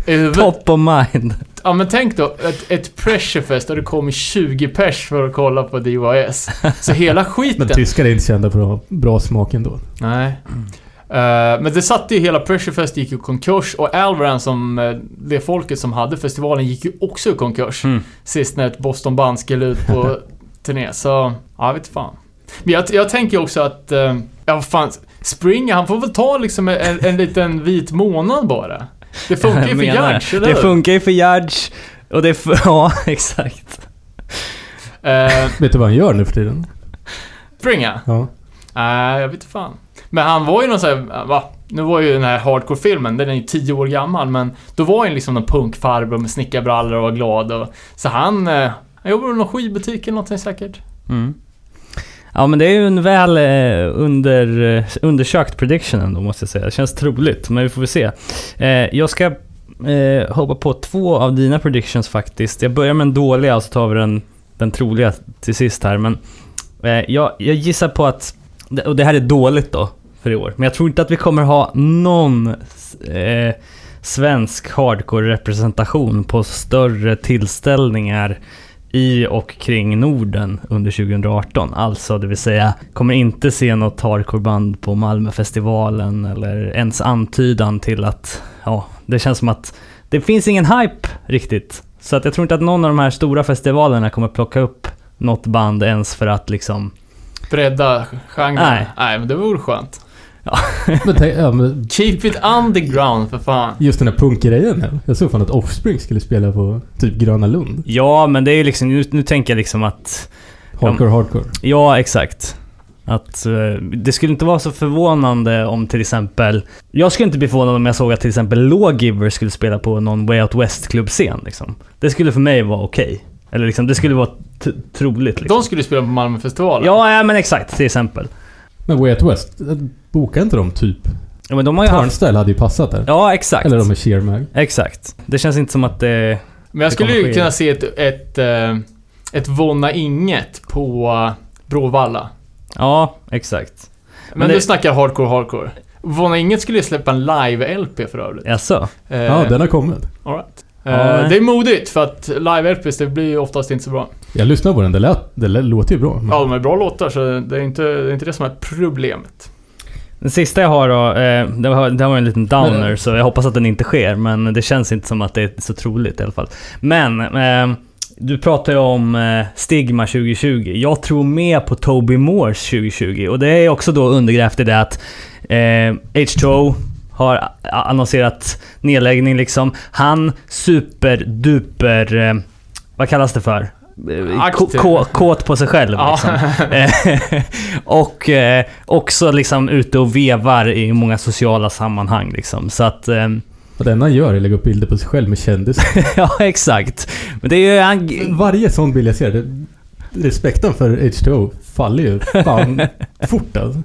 [SPEAKER 1] Top of mind.
[SPEAKER 2] Ja men tänk då, ett, ett pressurefest och det kommer 20 pers för att kolla på DYS. Så hela skiten...
[SPEAKER 3] Men tyskar är inte kända för att ha bra smak ändå.
[SPEAKER 2] Nej. Eh, men det satte ju hela Pressurefest gick i konkurs och Alvaran som eh, det folket som hade festivalen gick ju också i konkurs.
[SPEAKER 1] Mm.
[SPEAKER 2] Sist när ett Boston-band skulle ut på turné. Så, ja, vet fan. Men jag, jag tänker också att, uh, ja vad fan, Spring han får väl ta liksom en, en liten vit månad bara. Det funkar ju för Gerd, eller
[SPEAKER 1] Det funkar ju för Gerd. Och det... f- Ja, exakt.
[SPEAKER 2] Eh,
[SPEAKER 3] Vet du vad han gör nu för tiden?
[SPEAKER 2] Springa?
[SPEAKER 3] Ja.
[SPEAKER 2] Nej, jag vet inte fan. Men han var ju någon sån här, va? Nu var ju den här hardcore-filmen, den är ju 10 år gammal, men då var han liksom någon punkfarbror med snickarbrallor och var glad och... Så han... Eh, han jobbar i någon skivbutik eller någonting säkert.
[SPEAKER 1] Mm. Ja men det är ju en väl eh, under, eh, undersökt prediction ändå måste jag säga. Det känns troligt, men vi får väl se. Eh, jag ska eh, hoppa på två av dina predictions faktiskt. Jag börjar med den dåliga och så tar vi den, den troliga till sist här. Men eh, jag, jag gissar på att, och det här är dåligt då för i år, men jag tror inte att vi kommer ha någon eh, svensk hardcore-representation på större tillställningar i och kring Norden under 2018. Alltså, det vill säga, kommer inte se något hardcoreband på Malmöfestivalen eller ens antydan till att, ja, det känns som att det finns ingen hype riktigt. Så att jag tror inte att någon av de här stora festivalerna kommer plocka upp något band ens för att liksom...
[SPEAKER 2] Bredda genren.
[SPEAKER 1] Nej.
[SPEAKER 2] Nej, men det vore skönt.
[SPEAKER 3] Men, tänk, ja, men
[SPEAKER 2] Keep it underground för fan.
[SPEAKER 3] just den här punkgrejen. här. Jag såg fan att Offspring skulle spela på typ Gröna Lund.
[SPEAKER 1] Ja, men det är ju liksom, nu, nu tänker jag liksom att...
[SPEAKER 3] Hardcore, hardcore.
[SPEAKER 1] Ja, exakt. Att eh, det skulle inte vara så förvånande om till exempel... Jag skulle inte bli förvånad om jag såg att till exempel Lawgiver skulle spela på någon Way Out West-klubbscen. Liksom. Det skulle för mig vara okej. Eller liksom, det skulle vara troligt. Liksom.
[SPEAKER 2] De skulle spela på Malmöfestivalen.
[SPEAKER 1] Ja, ja, men exakt. Till exempel.
[SPEAKER 3] Men Way Out West, bokar inte de typ...
[SPEAKER 1] Ja, men de har ju haft...
[SPEAKER 3] Turnstyle hade ju passat där.
[SPEAKER 1] Ja, exakt.
[SPEAKER 3] Eller de med Sheer Mag.
[SPEAKER 1] Exakt. Det känns inte som att det...
[SPEAKER 2] Men jag
[SPEAKER 1] Det
[SPEAKER 2] skulle ju kunna se ett, ett, eh, ett Vonna Inget på eh, Bråvalla.
[SPEAKER 1] Ja, exakt.
[SPEAKER 2] Men,
[SPEAKER 1] Men det-
[SPEAKER 2] du snackar hardcore, hardcore. Vonna Inget skulle ju släppa en live-LP för övrigt.
[SPEAKER 1] Jaså?
[SPEAKER 2] Eh,
[SPEAKER 3] Ja, den har kommit.
[SPEAKER 2] all right.
[SPEAKER 1] Ja,
[SPEAKER 2] Eh, det är modigt för att live-LPs det blir ju oftast inte så bra.
[SPEAKER 3] Jag lyssnade på den, det, lät, det låter ju bra. Men
[SPEAKER 2] Ja, de är bra låtar så det är inte det, är inte det som är problemet.
[SPEAKER 1] Den sista jag har då, eh, det, var, det var en liten downer
[SPEAKER 3] Men-
[SPEAKER 1] så jag hoppas att den inte sker, men det känns inte som att det är så troligt i alla fall. Men, eh, du pratar ju om eh, Stigma 2020. Jag tror med på Toby Moores 2020 och det är också då undergrävt i det att eh, H2O har annonserat nedläggning liksom. Han superduper, eh, vad kallas det för? Eh. K- kåt på sig själv
[SPEAKER 2] Ja.
[SPEAKER 1] liksom. Eh, och eh, också liksom ute och vevar i många sociala sammanhang liksom. Så att... Eh,
[SPEAKER 3] och det enda han gör är att lägga upp bilder på sig själv med kändisar.
[SPEAKER 1] ja, exakt. Men det är ju... Han,
[SPEAKER 3] Varje sån bild jag ser, det, respekten för H2O faller ju fan fort alltså.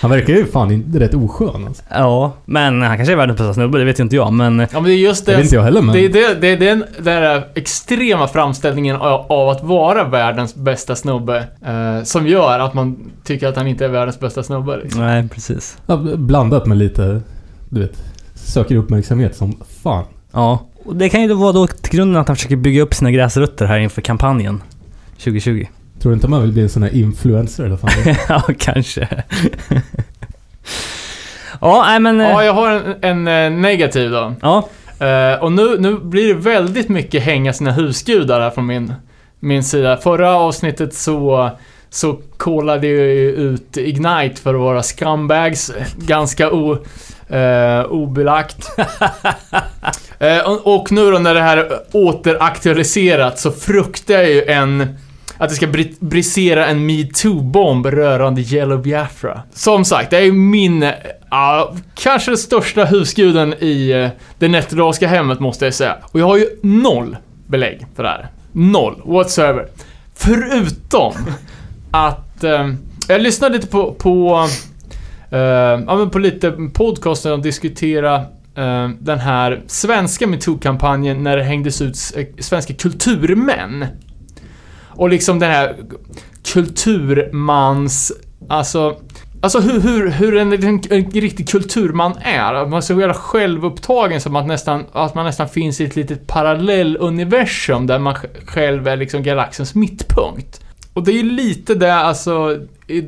[SPEAKER 3] Han verkar ju fan rätt oskön alltså.
[SPEAKER 1] ja, men han kanske är världens bästa snubbe, det vet ju inte jag. Men
[SPEAKER 2] Ja men det är just
[SPEAKER 3] Det vet inte
[SPEAKER 2] det.
[SPEAKER 3] jag heller men...
[SPEAKER 2] Det är, det, det är den där extrema framställningen av, av att vara världens bästa snubbe eh, som gör att man tycker att han inte är världens bästa snubbe. Liksom.
[SPEAKER 1] nej, precis.
[SPEAKER 3] Ja, blandat med lite, du vet, söker uppmärksamhet som fan.
[SPEAKER 1] Ja. Och det kan ju då vara då till grunden att han försöker bygga upp sina gräsrötter här inför kampanjen 2020.
[SPEAKER 3] Tror du inte man vill bli en sån här influencer eller fan?
[SPEAKER 1] ja, kanske. ja, nej men... eh,
[SPEAKER 2] Ja, jag har en, en eh, negativ då.
[SPEAKER 1] ja.
[SPEAKER 2] Eh, och nu, nu blir det väldigt mycket hänga sina husgudar här från min, min sida. Förra avsnittet så, så kollade jag ju ut Ignite för att vara scumbags. Ganska o, eh, obelagt. eh, och, och nu då när det här är återaktualiserat så fruktar jag ju en att det ska br brisera en metoo-bomb rörande Yellow Biafra. Som sagt, det är ju min, ja, kanske den största husguden i eh, det nätterdalska hemmet måste jag säga. Och jag har ju noll belägg för det här. Noll, whatsoever. Förutom att eh, jag lyssnade lite på, på, eh, ja, men på lite podcast när de diskuterade eh, den här svenska metoo-kampanjen när det hängdes ut eh, svenska kulturmän. Och liksom den här kulturmans... Alltså... Alltså hur, hur, hur en, en, en riktig kulturman är. Att man är så jävla självupptagen som att, nästan, att man nästan finns i ett litet parallelluniversum där man sj- själv är liksom galaxens mittpunkt. Och det är ju lite det, alltså... I,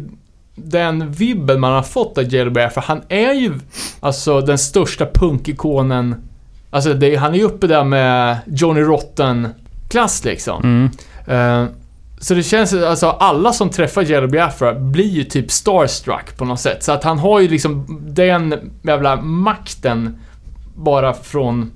[SPEAKER 2] den vibben man har fått av Jellybear, för han är ju alltså den största punkikonen. Alltså det, han är ju uppe där med Johnny Rotten-klass liksom.
[SPEAKER 1] Mm.
[SPEAKER 2] Eh, så det känns, alltså alla som träffar Jello Biafra blir ju typ starstruck på något sätt. Så att han har ju liksom den jävla makten bara från,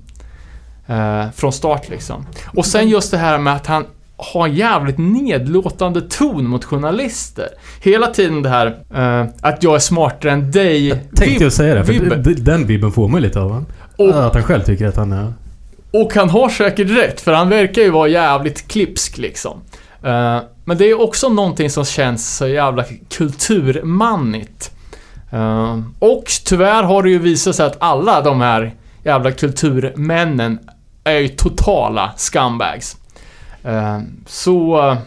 [SPEAKER 2] eh, från start liksom. Och sen just det här med att han har en jävligt nedlåtande ton mot journalister. Hela tiden det här eh, att jag är smartare än dig.
[SPEAKER 3] Tänkte
[SPEAKER 2] Vib-
[SPEAKER 3] jag säga det, för
[SPEAKER 2] vibben.
[SPEAKER 3] den vibben får man lite av han.
[SPEAKER 2] Och-
[SPEAKER 3] Att han själv tycker att han är...
[SPEAKER 2] Och han har säkert rätt, för han verkar ju vara jävligt klipsk liksom. Eh, men det är också någonting som känns så jävla kulturmannigt. Eh, och tyvärr har det ju visat sig att alla de här jävla kulturmännen är ju totala scumbags. Eh, så... Eh,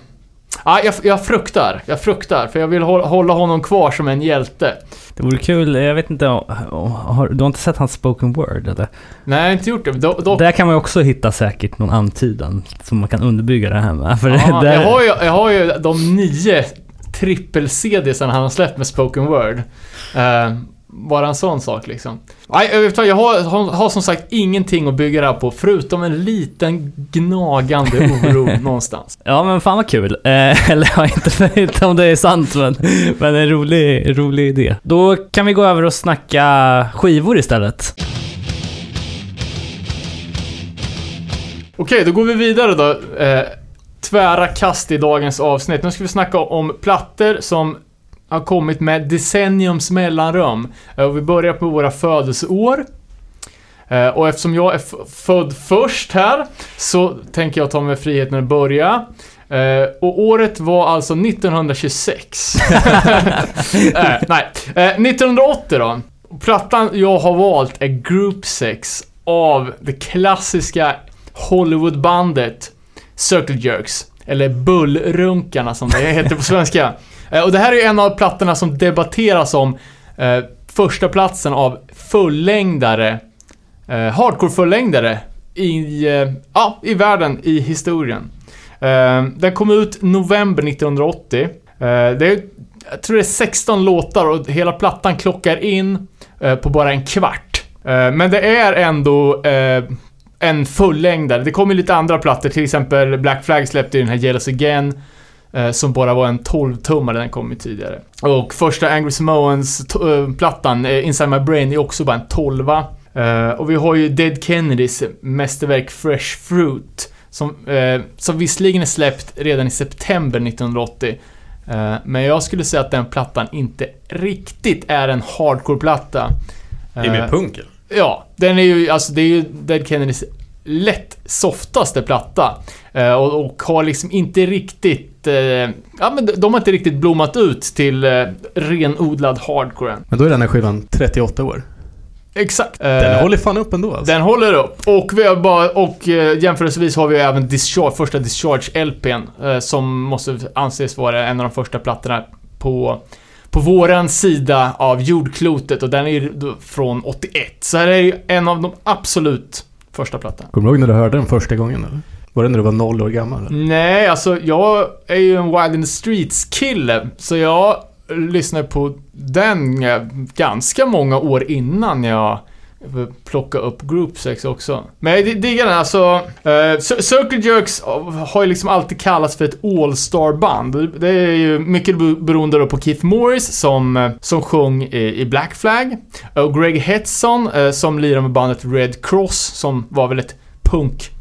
[SPEAKER 2] Ja, jag, jag fruktar. Jag fruktar, för jag vill hå- hålla honom kvar som en hjälte.
[SPEAKER 1] Det vore kul, jag vet inte, har, du har inte sett hans spoken word eller?
[SPEAKER 2] Nej, jag har inte gjort det. Do, dock
[SPEAKER 1] Där kan man ju också hitta säkert någon antydan som man kan underbygga det här med. För det, där,
[SPEAKER 2] jag, har ju, jag har ju de nio trippel-CDsen han har släppt med spoken word. Uh, bara en sån sak liksom. Nej, vad, jag har, har, har som sagt ingenting att bygga det här på, förutom en liten gnagande oro någonstans.
[SPEAKER 1] Ja men fan vad kul. Eh, eller jag vet inte, inte om det är sant men, men en rolig, rolig idé. Då kan vi gå över och snacka skivor istället.
[SPEAKER 2] Okej, då går vi vidare då. Eh, tvära kast i dagens avsnitt. Nu ska vi snacka om plattor som har kommit med decenniums mellanrum. Eh, och vi börjar på våra födelseår. Eh, och eftersom jag är född först här så tänker jag ta mig friheten att börja. Eh, och året var alltså 1926. nej, 1980 då. Plattan jag har valt är Group 6 av det klassiska Hollywoodbandet Circle Jerks. Eller Bullrunkarna som det heter på svenska. Eh, och det här är ju en av plattorna som debatteras om eh, första platsen av fullängdare, eh, hardcore-fullängdare i, eh, ja, i världen, i historien. Eh, den kom ut november 1980. Eh, det är, jag tror det är 16 låtar och hela plattan klockar in eh, på bara en kvart. Eh, men det är ändå eh, en fullängdare. Det kom ju lite andra plattor, till exempel Black Flag släppte ju den här Jealous Again eh, Som bara var en 12-tummare, den kom ju tidigare. Och första Angry Samoans-plattan, Inside My Brain, är också bara en 12 Eh, Och vi har ju Dead Kennedys mästerverk Fresh Fruit. Som, eh, som visserligen är släppt redan i september 1980. Eh, Men jag skulle säga att den plattan inte riktigt är en hardcore-platta.
[SPEAKER 5] Det är mer
[SPEAKER 2] Eh,
[SPEAKER 5] punk?
[SPEAKER 2] Ja, den är ju, alltså det är ju Dead Kennedys lätt softaste platta. Eh, och, och har liksom inte riktigt, eh, ja men de- har inte riktigt blommat ut till eh, renodlad hardcore än.
[SPEAKER 3] Men då är den här skivan 38 år.
[SPEAKER 2] Exakt.
[SPEAKER 5] Den
[SPEAKER 2] Eh,
[SPEAKER 5] håller fan upp ändå alltså.
[SPEAKER 2] den håller upp. Och vi har bara, och eh, jämförelsevis har vi ju även Discharge, första Discharge-LPn. Eh, som måste anses vara en av de första plattorna på, på våran sida av jordklotet. Och den är ju från 81. Så här är ju en av de absolut första plattorna.
[SPEAKER 3] Kommer du ihåg när du hörde den första gången eller? Var det när du var noll år gammal? Eller?
[SPEAKER 2] Nej, alltså jag är ju en Wild in the Streets-kille. Så jag lyssnade på den eh, ganska många år innan jag plocka upp Group Sex också. Men jag diggar den, alltså... Uh, Circle Jerks har ju liksom alltid kallats för ett All-Star-band. Det är ju mycket beroende då på Keith Morris som, eh, som sjöng i, i Black Flag. Och Greg Hetson eh, som lirar med bandet Red Cross som var väl ett punk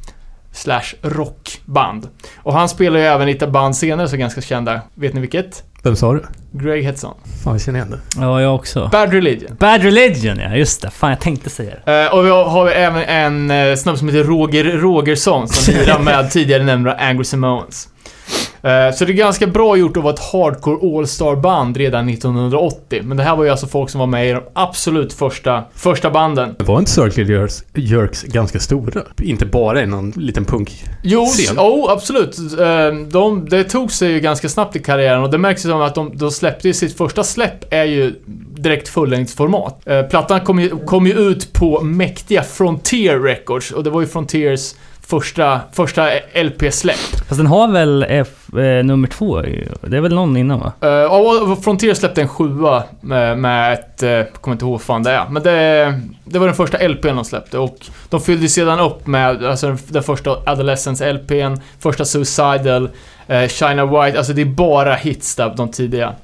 [SPEAKER 2] slash rockband. Och han spelar ju även i ett band senare som är ganska kända. Vet ni vilket?
[SPEAKER 3] Vem sa du?
[SPEAKER 2] Greg Hetson.
[SPEAKER 3] Fan, jag känner igen det.
[SPEAKER 1] Ja, jag också.
[SPEAKER 2] Bad Religion.
[SPEAKER 1] Bad Religion, ja. Just det. Fan, jag tänkte säga det.
[SPEAKER 2] Eh, och vi har även en uh, snubbe som heter Roger Rogersson som lirar med tidigare nämnda Angry Samoans. Eh, så det är ganska bra gjort att vara ett hardcore all-star-band redan 1980. Men det här var ju alltså folk som var med i de absolut första, första banden.
[SPEAKER 3] Det var inte Circle Jerks, Jerks ganska stora?
[SPEAKER 5] Inte bara i någon liten punk.
[SPEAKER 2] Jo, oh, absolut. Eh, De, det tog sig ju ganska snabbt i karriären och det märks ju som att de, de släppte sitt första släpp är ju direkt fullängdsformat. Eh, Plattan kom ju, kom ju ut på mäktiga Frontier Records och det var ju Frontiers första, första LP-släpp.
[SPEAKER 1] Fast den har väl F, eh, nummer två? Det är väl någon innan va?
[SPEAKER 2] Uh, och Frontier släppte en sjua med, med ett, uh, kommer inte ihåg vad fan det är, men det, det var den första LPn de släppte och de fyllde sedan upp med alltså, den, den första Adolescence-LPn, första Suicidal, uh, China White, alltså det är bara hits där, de tidiga.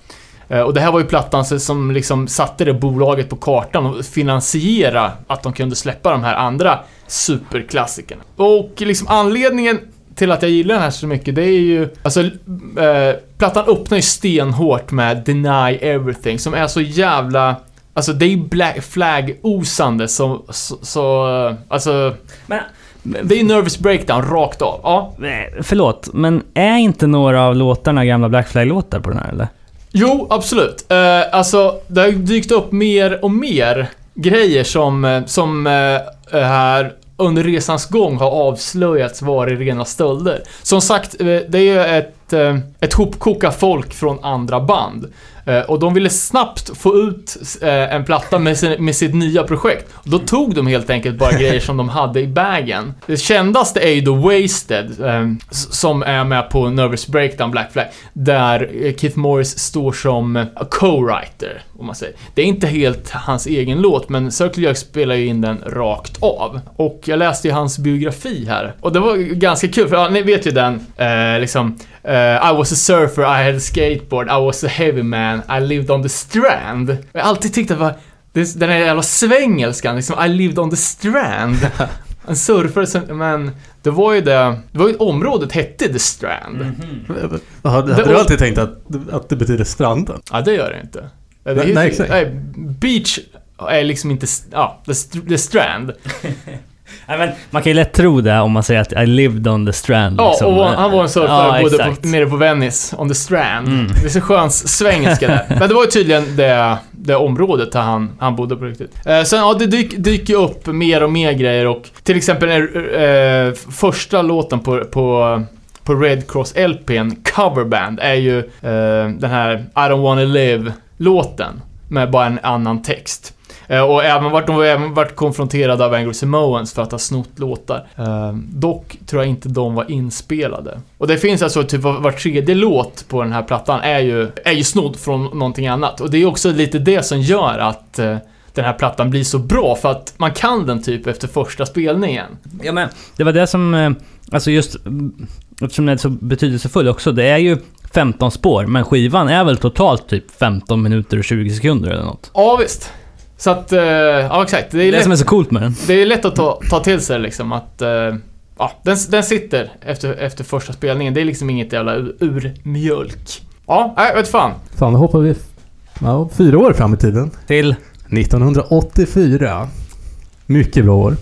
[SPEAKER 2] Eh, och det här var ju plattan som- som liksom satte det bolaget på kartan och finansiera att de kunde släppa de här andra superklassikerna. Och liksom anledningen till att jag gillar den här så mycket, det är ju... Alltså, eh, plattan öppnar ju stenhårt med Deny Everything, som är så jävla... Alltså det är ju Black Flag-osande så, så, så... Alltså...
[SPEAKER 1] Men,
[SPEAKER 2] Det är ju Nervous Breakdown rakt av. Ja.
[SPEAKER 1] förlåt, men är inte några av låtarna gamla Black Flag-låtar på den här eller?
[SPEAKER 2] Jo, absolut. Uh, alltså, det har ju dykt upp mer och mer grejer som, eh, som uh, här under resans gång har avslöjats vara rena stölder. Som sagt, det är ju ett, ett hopkok av folk från andra band. Eh, och de ville snabbt få ut eh, en platta med, sin, med sitt nya projekt. Då tog de helt enkelt bara grejer som de hade i bagen. Det kändaste är ju The Wasted, ehm, som är med på Nervous Breakdown Black Flag. Där eh, Keith Morris står som co-writer, om man säger. Det är inte helt hans egen låt, men Circle Jerk spelar ju in den rakt av. Och jag läste ju hans biografi här. Och det var ganska kul, för ja, ni vet ju den, eh, liksom eh, I was a surfer, I had a skateboard, I was a heavy man, I lived on the strand. Jag har alltid tyckt att det var, den här jävla svengelskan, liksom I lived on the strand. En surfare som, men det var ju det, det var ju området hette The Strand.
[SPEAKER 3] Hade, hade du alltid tänkt att, att det betyder stranden?
[SPEAKER 2] Ja, det gör det inte. Det
[SPEAKER 3] Nej, exakt.
[SPEAKER 2] nej, beach är liksom inte, ja, the, the Strand.
[SPEAKER 1] Nej, men man kan ju lätt tro det om man säger att I lived on the strand.
[SPEAKER 2] Ja,
[SPEAKER 1] liksom.
[SPEAKER 2] och han var en surfare,
[SPEAKER 1] Ja,
[SPEAKER 2] bodde på, nere på Venice, on the Strand.
[SPEAKER 1] Mm.
[SPEAKER 2] Det är så skön svengelska där. Men det var ju tydligen det, det området där han, han bodde på riktigt. Eh, sen, ja, det dyk, dyker upp mer och mer grejer och till exempel eh, första låten på, på på Red Cross LPn, Coverband, är ju eh, den här I don't wanna Låten, Med bara en annan text. Eh, och även varit, de har även varit konfronterade av Angry Samoans för att ha snott låtar. Eh, dock tror jag inte de var inspelade. Och det finns alltså typ var, var tredje låt på den här plattan är ju, är ju snodd från någonting annat. Och det är också lite det som gör att eh, den här plattan blir så bra, för att man kan den typ efter första spelningen.
[SPEAKER 1] Ja men, det var det som... Eh, alltså just... Mm, Eftersom den är så betydelsefull också. Det är ju 15 spår, men skivan är väl totalt typ 15 minuter och 20 sekunder eller något.
[SPEAKER 2] Ja, visst. Så att, eh, ja exakt. Det är,
[SPEAKER 1] Det
[SPEAKER 2] lätt,
[SPEAKER 1] som är så coolt med den.
[SPEAKER 2] det är lätt att ta, ta till sig liksom att... eh, ja, den, den sitter efter, efter första spelningen. Det är liksom inget jävla ur, urmjölk. Ja, nej, vet fan.
[SPEAKER 3] Fan, då hoppar vi ja, fyra år fram i tiden.
[SPEAKER 1] Till...
[SPEAKER 3] 1984. Mycket bra år.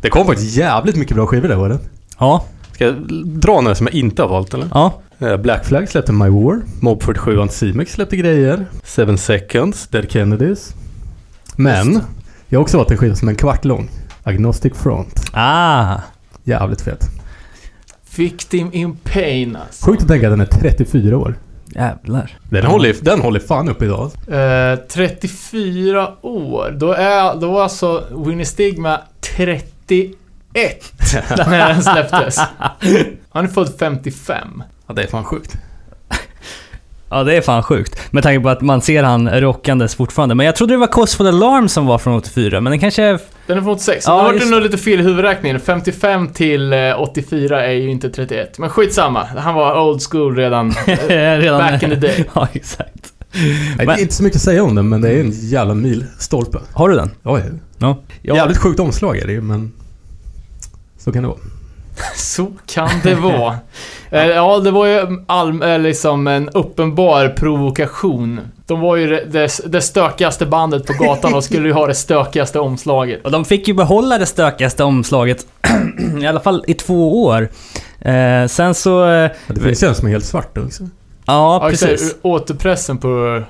[SPEAKER 3] Det kom faktiskt jävligt mycket bra skivor det året.
[SPEAKER 1] Ja.
[SPEAKER 5] Ska jag dra några som jag inte har valt eller?
[SPEAKER 1] Ja.
[SPEAKER 3] Eh, Black Flag släppte My War. Mob 47 och Anticimex släppte grejer. Seven Seconds, Dead Kennedys. Men, jag har också valt en skiva som är en kvart lång. Agnostic Front.
[SPEAKER 1] Ah.
[SPEAKER 3] Jävligt fet.
[SPEAKER 2] Victim in pain alltså.
[SPEAKER 3] Sjukt att tänka att den är 34 år.
[SPEAKER 1] Jävlar.
[SPEAKER 3] Den, håller, den håller fan upp idag.
[SPEAKER 2] Eh, 34 år. Då är då var alltså Winnie Stigma 31 när den släpptes. Han är född 55.
[SPEAKER 3] Ja, det är fan sjukt.
[SPEAKER 1] Ja, det är fan sjukt. Med tanke på att man ser han rockandes fortfarande. Men jag trodde det var Cosful Alarm som var från 84, men den kanske är...
[SPEAKER 2] Den är från 86.
[SPEAKER 1] Ja,
[SPEAKER 2] nu vart
[SPEAKER 1] just
[SPEAKER 2] det nog lite fel i huvudräkningen. 55 till eh, 84 är ju inte 31. Men skitsamma. Han var old school redan.
[SPEAKER 1] redan...
[SPEAKER 2] Back in the day.
[SPEAKER 1] ja, exakt.
[SPEAKER 3] Nej, det
[SPEAKER 1] Men-
[SPEAKER 3] är inte så mycket att säga om den, men det är en jävla milstolpe.
[SPEAKER 1] Har du den?
[SPEAKER 3] Ja, ja.
[SPEAKER 1] Ja. ja.
[SPEAKER 3] Jävligt sjukt omslag är det ju, men... Så kan det vara.
[SPEAKER 2] Så kan det vara. Eh, ja, det var ju all, eh, liksom en uppenbar provokation. De var ju det, det, stökigaste bandet på gatan och skulle ju ha det stökigaste omslaget.
[SPEAKER 1] Och de fick ju behålla det stökigaste omslaget, i alla fall i två år. Eh, sen så... Eh,
[SPEAKER 3] Ja, Det finns ju en som är helt svart också.
[SPEAKER 1] ja,
[SPEAKER 2] Ja,
[SPEAKER 1] precis.
[SPEAKER 2] Återpressen på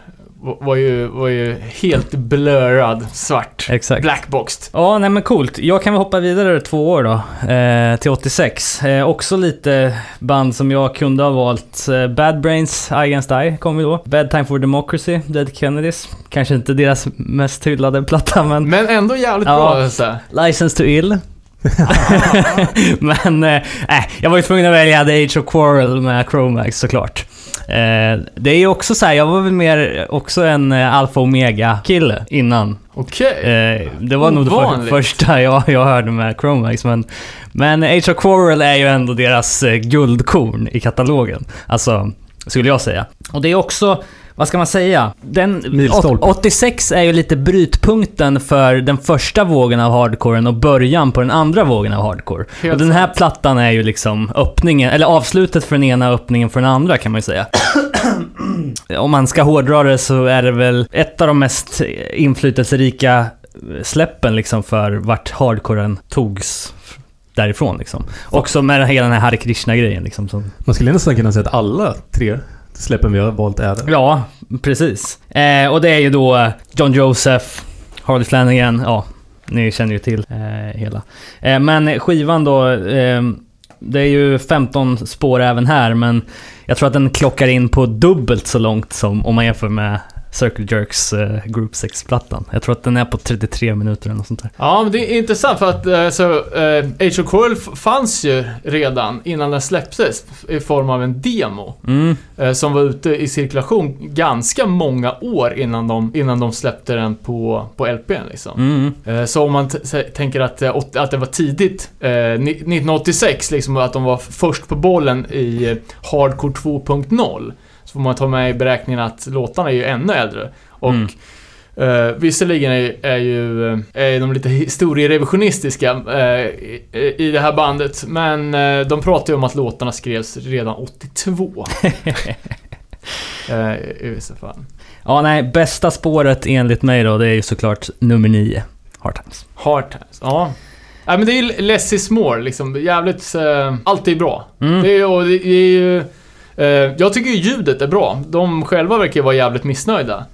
[SPEAKER 2] var ju, var ju helt blurrad svart.
[SPEAKER 1] Exakt.
[SPEAKER 2] Blackboxed.
[SPEAKER 1] Ja, nej men coolt. Jag kan väl hoppa vidare två år då. Eh, till 86. Eh, också lite band som jag kunde ha valt. Eh, Bad Brains, I Against I kom ju då. Bad Time for Democracy, Dead Kennedys. Kanske inte deras mest hyllade platta, men
[SPEAKER 2] Men ändå jävligt
[SPEAKER 1] Ja.
[SPEAKER 2] bra. Så. här.
[SPEAKER 1] License to Ill. men, eh, äh, jag var ju tvungen att välja. Hade Age of Quarrel med Chromax såklart. Eh, det är ju också så här, jag var väl mer också en eh, Alfa Omega-kille innan.
[SPEAKER 2] Okej.
[SPEAKER 1] Eh, det var nog det för,
[SPEAKER 2] Ovanligt.
[SPEAKER 1] första jag, jag hörde med Chromax, men, men of Quarrel är ju ändå deras guldkorn i katalogen. Alltså, skulle jag säga. Och det är också, vad ska man säga? Den,
[SPEAKER 3] Milstolpe.
[SPEAKER 1] åt- 86 är ju lite brytpunkten för den första vågen av hardcoren och början på den andra vågen av hardcore.
[SPEAKER 2] Helt
[SPEAKER 1] och den här
[SPEAKER 2] sant.
[SPEAKER 1] plattan är ju liksom öppningen, eller avslutet för den ena, öppningen för den andra kan man ju säga. Om man ska hårdra det så är det väl ett av de mest inflytelserika släppen liksom för vart hardcoren togs därifrån liksom. Också med hela den här Hare Krishna-grejen liksom. Som,
[SPEAKER 3] Man skulle nästan kunna säga att alla tre släppen vi har valt är det.
[SPEAKER 1] ja, precis. Eh, och det är ju då eh, John Joseph, Harley Flanagan, ja, ni känner ju till eh, hela. Eh, men skivan då, eh, det är ju 15 spår även här, men jag tror att den klockar in på dubbelt så långt som om man jämför med Circle Jerks eh, Group 6-plattan. Jag tror att den är på 33 minuter eller något sånt där.
[SPEAKER 2] Ja, men det är intressant för att eh, så, eh, Age of fanns ju redan innan den släpptes i form av en demo.
[SPEAKER 1] Mm.
[SPEAKER 2] eh, Som var ute i cirkulation ganska många år innan de, innan de släppte den på, på LPn liksom.
[SPEAKER 1] Mm.
[SPEAKER 2] Eh, Så om man tänker att, eh, att det var tidigt, eh, ni- 1986, liksom att de var först på bollen i eh, Hardcore 2.0. Så får man ta med i beräkningen att låtarna är ju ännu äldre. Och
[SPEAKER 1] Mm.
[SPEAKER 2] eh, visserligen är, är ju eh, är de lite historierevisionistiska eh, i, i det här bandet, men eh, de pratar ju om att låtarna skrevs redan 82. eh, I vissa fall.
[SPEAKER 1] Ja, nej, bästa spåret enligt mig då, det är ju såklart nummer 9, Hard Times.
[SPEAKER 2] Hard times, ja. Nej men det är ju less is more liksom. Jävligt... Allt är bra.
[SPEAKER 1] Mm.
[SPEAKER 2] Det är, och det är ju... Eh, jag tycker ju ljudet är bra. De själva verkar vara jävligt missnöjda.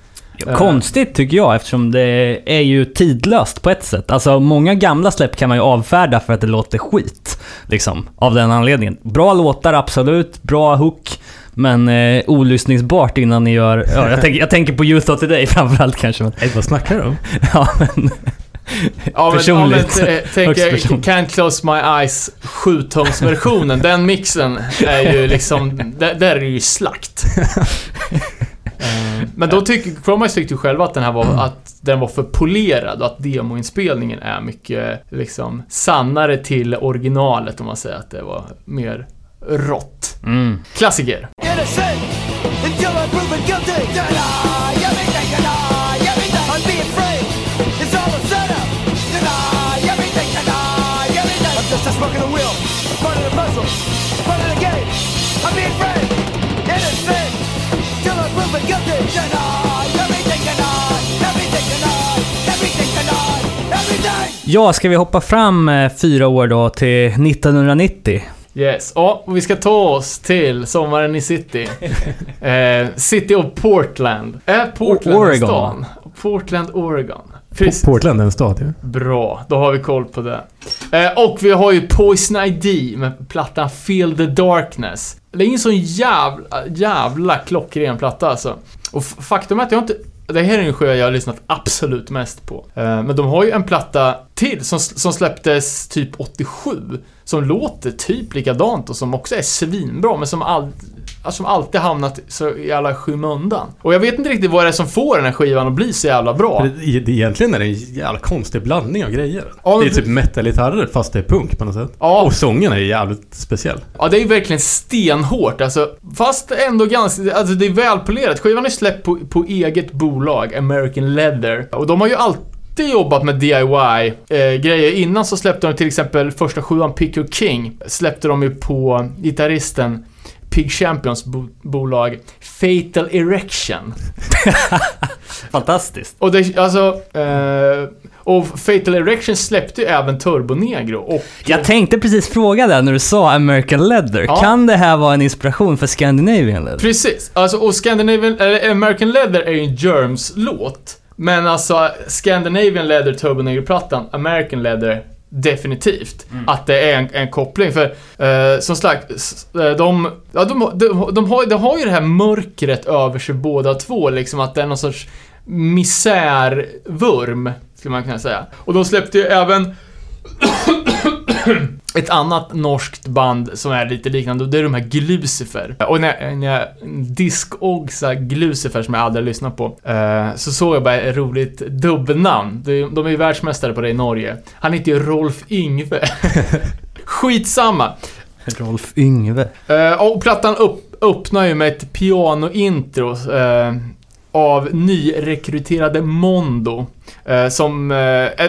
[SPEAKER 2] Eh.
[SPEAKER 1] Konstigt tycker jag eftersom det är ju tidlöst på ett sätt. Alltså många gamla släpp kan man ju avfärda för att det låter skit. Liksom, av den anledningen. Bra låtar absolut, bra hook. Men eh, olyssningsbart innan ni gör... Ja, jag, tänker, jag tänker på Youth of Today framförallt kanske. Men,
[SPEAKER 3] Nej, vad snackar du om?
[SPEAKER 1] ja, men,
[SPEAKER 2] Ja, men,
[SPEAKER 1] Personligt.
[SPEAKER 2] Ja, men, tänk jag. Can't Close My Eyes 7-tumsversionen. den mixen är ju liksom, där, där är det ju slakt. Eh, Men då tycker, Chromite tyckte ju själva att den här var, att den var för polerad och att demoinspelningen är mycket liksom sannare till originalet om man säger att det var mer rått.
[SPEAKER 1] mm.
[SPEAKER 2] Klassiker.
[SPEAKER 1] Ja, ska vi hoppa fram eh, fyra år då till 1990?
[SPEAKER 2] Yes. Ja, och vi ska ta oss till sommaren i city. eh, city of Portland. Är Portland en
[SPEAKER 1] Oregon.
[SPEAKER 2] stan? Portland, Oregon. Precis.
[SPEAKER 3] Portland är en stad ju.
[SPEAKER 2] Bra, då har vi koll på det. Eh, och vi har ju Poison ID med plattan Feel the Darkness. Det är ingen sån jävla, jävla klockren platta alltså. Och faktum är att jag inte... Det här är en sjö jag har lyssnat absolut mest på. Eh, men de har ju en platta till som, som släpptes typ 87. Som låter typ likadant och som också är svinbra men som, aldrig som alltid hamnat så jävla skymundan. Och jag vet inte riktigt vad det är som får den här skivan att bli så jävla bra.
[SPEAKER 3] Egentligen är det en jävla konstig blandning av grejer.
[SPEAKER 2] Ja,
[SPEAKER 3] det är typ metal-gitarrer fast det är punk på något sätt.
[SPEAKER 2] Ja.
[SPEAKER 3] Och sången är jävligt speciell.
[SPEAKER 2] Ja, det är verkligen stenhårt alltså. Fast ändå ganska, alltså det är välpolerat. Skivan är släppt på, på eget bolag, American Leather. Och de har ju alltid jobbat med DIY-grejer. Innan så släppte de till exempel första sjuan, Pick Your King, släppte de ju på gitarristen Pig Champions bo- bolag Fatal Erection.
[SPEAKER 1] Fantastiskt.
[SPEAKER 2] Och det, alltså, eh, och Fatal Erection släppte ju även Turbo Negro och...
[SPEAKER 1] Jag tänkte precis fråga det när du sa American Leather.
[SPEAKER 2] Ja.
[SPEAKER 1] Kan det här vara en inspiration för Scandinavian Leather?
[SPEAKER 2] Precis. Alltså, och Scandinavian, eller American Leather är ju en Germs-låt. Men alltså, Scandinavian Leather Turbo Negro-plattan, American Leather, definitivt. Att det är en, en koppling. För eh, som sagt, eh, de, ja, de, de, de, har, de har ju det här mörkret över sig båda två. Liksom att det är någon sorts misärvurm, skulle man kunna säga. Och de släppte ju även ett annat norskt band som är lite liknande och det är de här Glucifer. Och när, jag- när jag diskogsa Glucifer som jag aldrig har lyssnat på, eh, så såg jag bara ett roligt dubbelnamn. De, är ju världsmästare på det i Norge. Han heter ju Rolf Yngve. Skitsamma.
[SPEAKER 1] Rolf Yngve.
[SPEAKER 2] Eh, och plattan upp, öppnar ju med ett piano-intro eh, av nyrekryterade Mondo. Som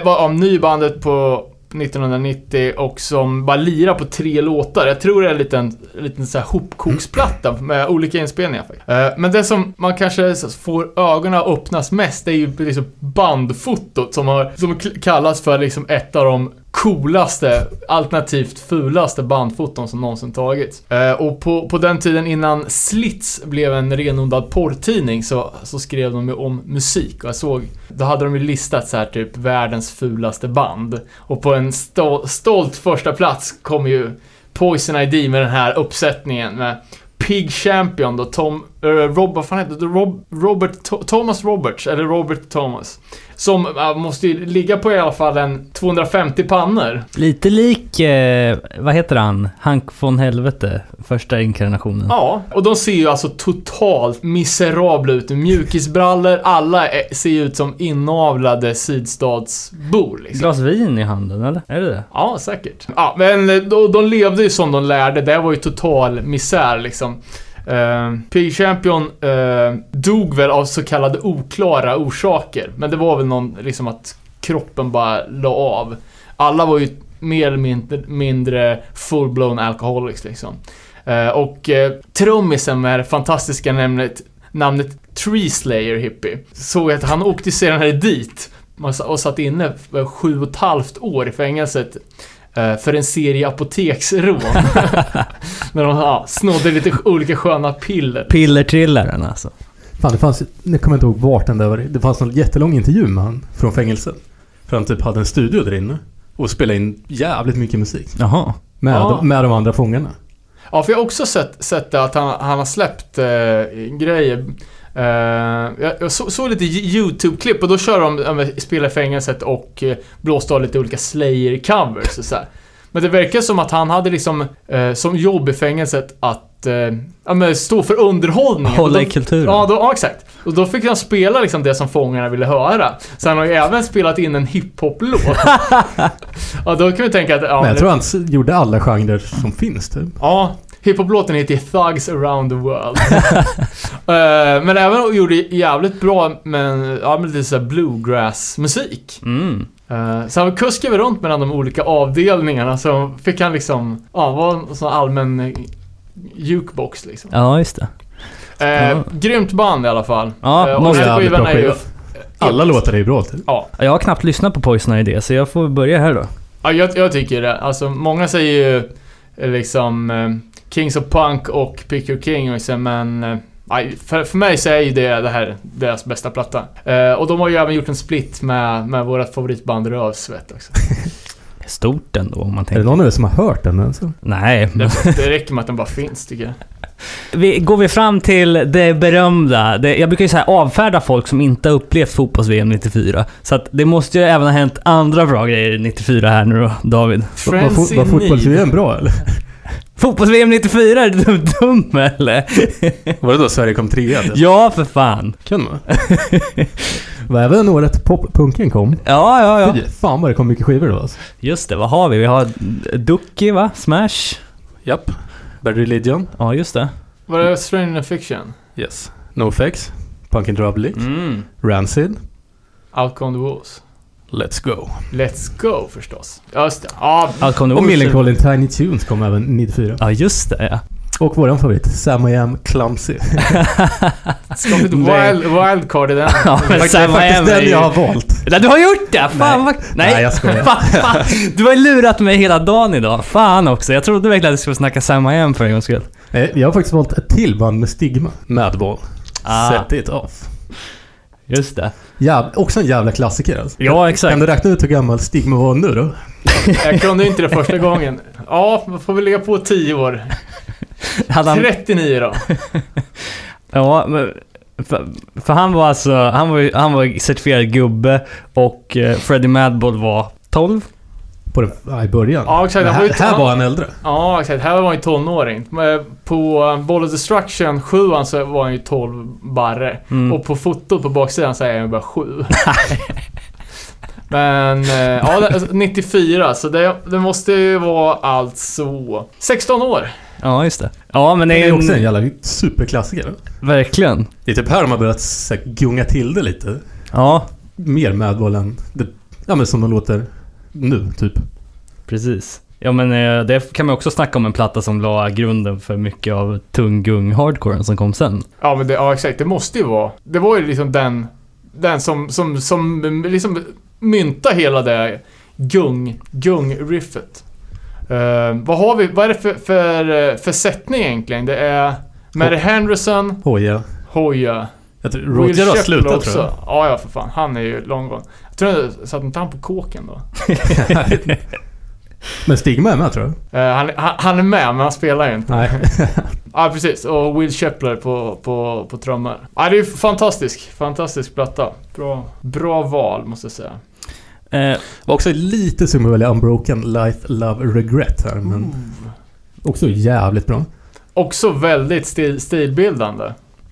[SPEAKER 2] var av nybandet på 1990 och som bara lirar på tre låtar. Jag tror det är en liten, en liten så här hopkoksplatta med olika inspelningar. Eh, men det som man kanske får ögonen att öppnas mest det är ju liksom bandfotot som, har, som kallas för liksom ett av de coolaste, alternativt fulaste bandfoton som någonsin tagits. Eh, och på, på den tiden innan Slits blev en renodlad porrtidning så, så skrev de ju om musik och jag såg, då hade de ju listat så här typ världens fulaste band. Och på en stol, stolt första plats kom ju Poison ID med den här uppsättningen med Pig Champion då, Tom, uh, Rob, vad fan heter det? Rob, Robert, To- Thomas Roberts, eller Robert Thomas. Som måste ju ligga på i alla fall en 250 pannor.
[SPEAKER 1] Lite lik, eh, vad heter han? Hank von Helvete, första inkarnationen.
[SPEAKER 2] Ja, och de ser ju alltså totalt miserabla ut. Mjukisbrallor, alla är, ser ju ut som inavlade sydstatsbor liksom.
[SPEAKER 1] Glas vin i handen, eller? Är det det?
[SPEAKER 2] Ja, säkert. Ja, men eh, de, de levde ju som de lärde. Det var ju total misär liksom. Eh, uh, Pig Champion eh, dog väl av så kallade oklara orsaker. Men det var väl någon, liksom att kroppen bara la av. Alla var ju mer eller mindre, mindre full-blown alcoholics liksom. Eh, och uh, trummisen med det fantastiska namnet, namnet Tree Slayer Hippie. Såg att han åkte senare dit och satt inne för sju och ett halvt år i fängelset för en serie apoteksrån. När de ja, snodde lite olika sköna piller.
[SPEAKER 1] Pillertrillaren alltså.
[SPEAKER 3] Fan, det fanns... Nu kommer jag inte ihåg vart den där var. Det fanns någon jättelång intervju med han från fängelset. För han typ hade en studio där inne. Och spelade in jävligt mycket musik.
[SPEAKER 1] Jaha.
[SPEAKER 3] Med,
[SPEAKER 2] Ja.
[SPEAKER 3] de, med de andra fångarna.
[SPEAKER 2] Ja, för jag har också sett, sett att han, han har släppt eh, grejer. Eh, jag jag så, såg lite YouTube-klipp och då kör de ja, men, spela i fängelset och eh, blåste av lite olika Slayer-covers och så här. Men det verkar som att han hade liksom eh, som jobb i fängelset att men, stå för underhållningen.
[SPEAKER 1] Hålla i kulturen.
[SPEAKER 2] Ja, då, ja, exakt. Och då fick han spela liksom det som fångarna ville höra. Så han har ju även spelat in en hiphop-låt. ja, då kan vi tänka att... Ja,
[SPEAKER 3] Men jag tror han gjorde alla genrer som finns typ.
[SPEAKER 2] Ja, hiphop-låten heter Thugs around the world. Eh, men även gjorde jävligt bra med, ja, med lite såhär bluegrass-musik.
[SPEAKER 1] Mm.
[SPEAKER 2] Eh, så han kuskade runt mellan de olika avdelningarna så fick han liksom, ja, vara en sån allmän eh, jukebox liksom.
[SPEAKER 1] Ja, just det.
[SPEAKER 2] Eh,
[SPEAKER 1] Ja.
[SPEAKER 2] Grymt band i alla fall.
[SPEAKER 1] Ja,
[SPEAKER 2] och
[SPEAKER 1] måste-
[SPEAKER 3] Jävligt bra skiva. Alla låtar är ju bra typ.
[SPEAKER 2] Ja,
[SPEAKER 1] Jag har knappt lyssnat på Poison Idea, så jag får börja här då.
[SPEAKER 2] ja jag, jag tycker det. Alltså många säger ju liksom Kings of Punk och Pick Your King och så, men eh, för, för mig så är ju det, det här deras bästa platta. Eh, och de har ju även gjort en split med, med vårt favoritband Rövsvett också.
[SPEAKER 1] Stort ändå om man
[SPEAKER 3] Är det
[SPEAKER 1] tänker.
[SPEAKER 3] någon av er som har hört den ens?
[SPEAKER 1] Nej, men
[SPEAKER 2] Det, det räcker med att den bara finns tycker jag.
[SPEAKER 1] vi, går vi fram till det berömda. Det, jag brukar ju säga avfärda folk som inte har upplevt fotbolls-VM 94. Så att det måste ju även ha hänt andra bra grejer 94 här nu då, David.
[SPEAKER 3] Var, var, var fotbolls-VM bra eller?
[SPEAKER 1] Fotbolls-VM 94, är du dum eller?
[SPEAKER 5] Var det då Sverige kom trea? eller?
[SPEAKER 1] Ja, för fan.
[SPEAKER 3] Kan man? var även året poppunken kom.
[SPEAKER 1] Ja, ja, ja.
[SPEAKER 3] Fy fan vad det kom mycket skivor då alltså.
[SPEAKER 1] Just det, vad har vi? Vi har Ducky, va? Smash?
[SPEAKER 5] Japp. Bad Religion.
[SPEAKER 1] Ja, just det.
[SPEAKER 2] Var det Stranger Fiction?
[SPEAKER 5] Yes. NoFX. Punk and Trouble.
[SPEAKER 1] Mm.
[SPEAKER 3] Rancid.
[SPEAKER 2] Outcome the Wolves?
[SPEAKER 5] Let's go.
[SPEAKER 2] Let's Go förstås. Just det. Ja,
[SPEAKER 1] Alcon
[SPEAKER 3] Och Millencolin Tiny Tunes kom även 94.
[SPEAKER 1] Ja, just det. Ja.
[SPEAKER 3] Och våran favorit, Sam I Am Clumsy.
[SPEAKER 1] Nej.
[SPEAKER 2] wild, wildcard i den.
[SPEAKER 1] Ja, men
[SPEAKER 3] det är faktiskt den jag har valt.
[SPEAKER 1] Nej, du har gjort det! Fan vad... Nej,
[SPEAKER 3] Nej, jag skojar.
[SPEAKER 1] Du har lurat mig hela dagen idag. Fan också. Jag trodde verkligen att du skulle snacka Sam I Am för en gångs skull.
[SPEAKER 3] Eh, Jag har faktiskt valt ett till band med stigma.
[SPEAKER 5] Madball.
[SPEAKER 1] Ah.
[SPEAKER 3] Set it off.
[SPEAKER 1] Just det.
[SPEAKER 3] Jäv, också en jävla klassiker alltså.
[SPEAKER 1] Ja, exakt.
[SPEAKER 3] Kan du räkna ut hur gammal Stigma var nu då?
[SPEAKER 2] Jag kunde inte det första gången. Ja, man får väl lägga på 10 år.
[SPEAKER 1] Hade han,
[SPEAKER 2] 39 då.
[SPEAKER 1] ja, men, för, för han var alltså... Han var, han var certifierad gubbe och eh, Freddie Madball var 12.
[SPEAKER 3] På ja, I början.
[SPEAKER 2] Ja, exakt. Han var
[SPEAKER 3] här,
[SPEAKER 2] ju-
[SPEAKER 3] här var han äldre.
[SPEAKER 2] Ja, exakt. Här var han ju tonåring. Men På uh, Ball of Destruction 7 så var han ju 12 barre.
[SPEAKER 1] Mm.
[SPEAKER 2] Och på fotot på baksidan så är han bara 7. Men, eh, ja, det- alltså, 94. Så det, det måste ju vara alltså 16 år.
[SPEAKER 1] Ja, just det. Ja, men det
[SPEAKER 3] Det
[SPEAKER 1] är
[SPEAKER 3] är också en jävla superklassiker.
[SPEAKER 1] Verkligen.
[SPEAKER 3] Det är typ här de har börjat så här, gunga till det lite.
[SPEAKER 1] Ja,
[SPEAKER 3] Mer Madball än det, ja, men som de låter nu, typ.
[SPEAKER 1] precis. Ja, men eh, det kan man också snacka om en platta som la grunden för mycket av tung gung hardcoren som kom sen.
[SPEAKER 2] Ja, men det, ja, exakt. Det måste ju vara. Det var ju liksom den, den som, som, som liksom mynta hela det gung, gung-riffet. Eh, vad har vi, vad är det för, för, eh, för sättning egentligen? Det är Mary Henderson,
[SPEAKER 3] Hoja.
[SPEAKER 2] Hoja,
[SPEAKER 3] Jag tror,
[SPEAKER 2] Will
[SPEAKER 3] Roger har slutat
[SPEAKER 2] också.
[SPEAKER 3] tror jag.
[SPEAKER 2] Ja, ja för fan. Han är ju long gone. Jag tror jag satt inte han på kåken då?
[SPEAKER 3] Men Stigma är med tror jag.
[SPEAKER 2] Eh, han, han, han är med, men han spelar ju inte.
[SPEAKER 3] Nej.
[SPEAKER 2] Ja, precis. Och Will Shepler på, på, på trummor. Ja, det är ju fantastisk. Fantastisk platta. Bra, bra val, måste jag säga.
[SPEAKER 1] Eh,
[SPEAKER 3] Var också lite som att välja Unbroken Life, Love, Regret här, men också jävligt bra.
[SPEAKER 2] Också väldigt stil, stilbildande.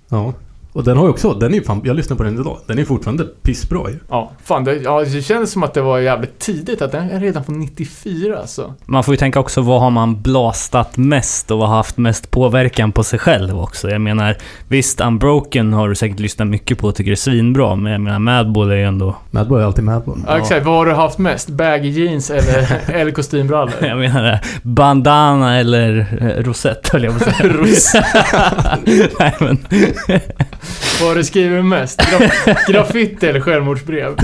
[SPEAKER 3] Ja. Och den har ju också, den är ju fan, jag lyssnar på den idag. Den är fortfarande pissbra ju.
[SPEAKER 2] Ja, fan det, ja, det kändes som att det var jävligt tidigt. Att den är redan från 94 alltså.
[SPEAKER 1] man får ju tänka också vad har man blastat mest och vad har haft mest påverkan på sig själv också. Jag menar, visst Unbroken har du säkert lyssnat mycket på och tycker det är svinbra, men jag menar Madball är ju ändå...
[SPEAKER 3] Madball är alltid Madball.
[SPEAKER 2] Ja. Exakt, vad har du haft mest? Baggy jeans eller, eller kostymbrallor?
[SPEAKER 1] Jag menar det, bandana eller eh, rosett höll jag på att säga.
[SPEAKER 2] Rosett.
[SPEAKER 1] Nej men...
[SPEAKER 2] Vad du skrivit mest? Graf graffiti eller självmordsbrev?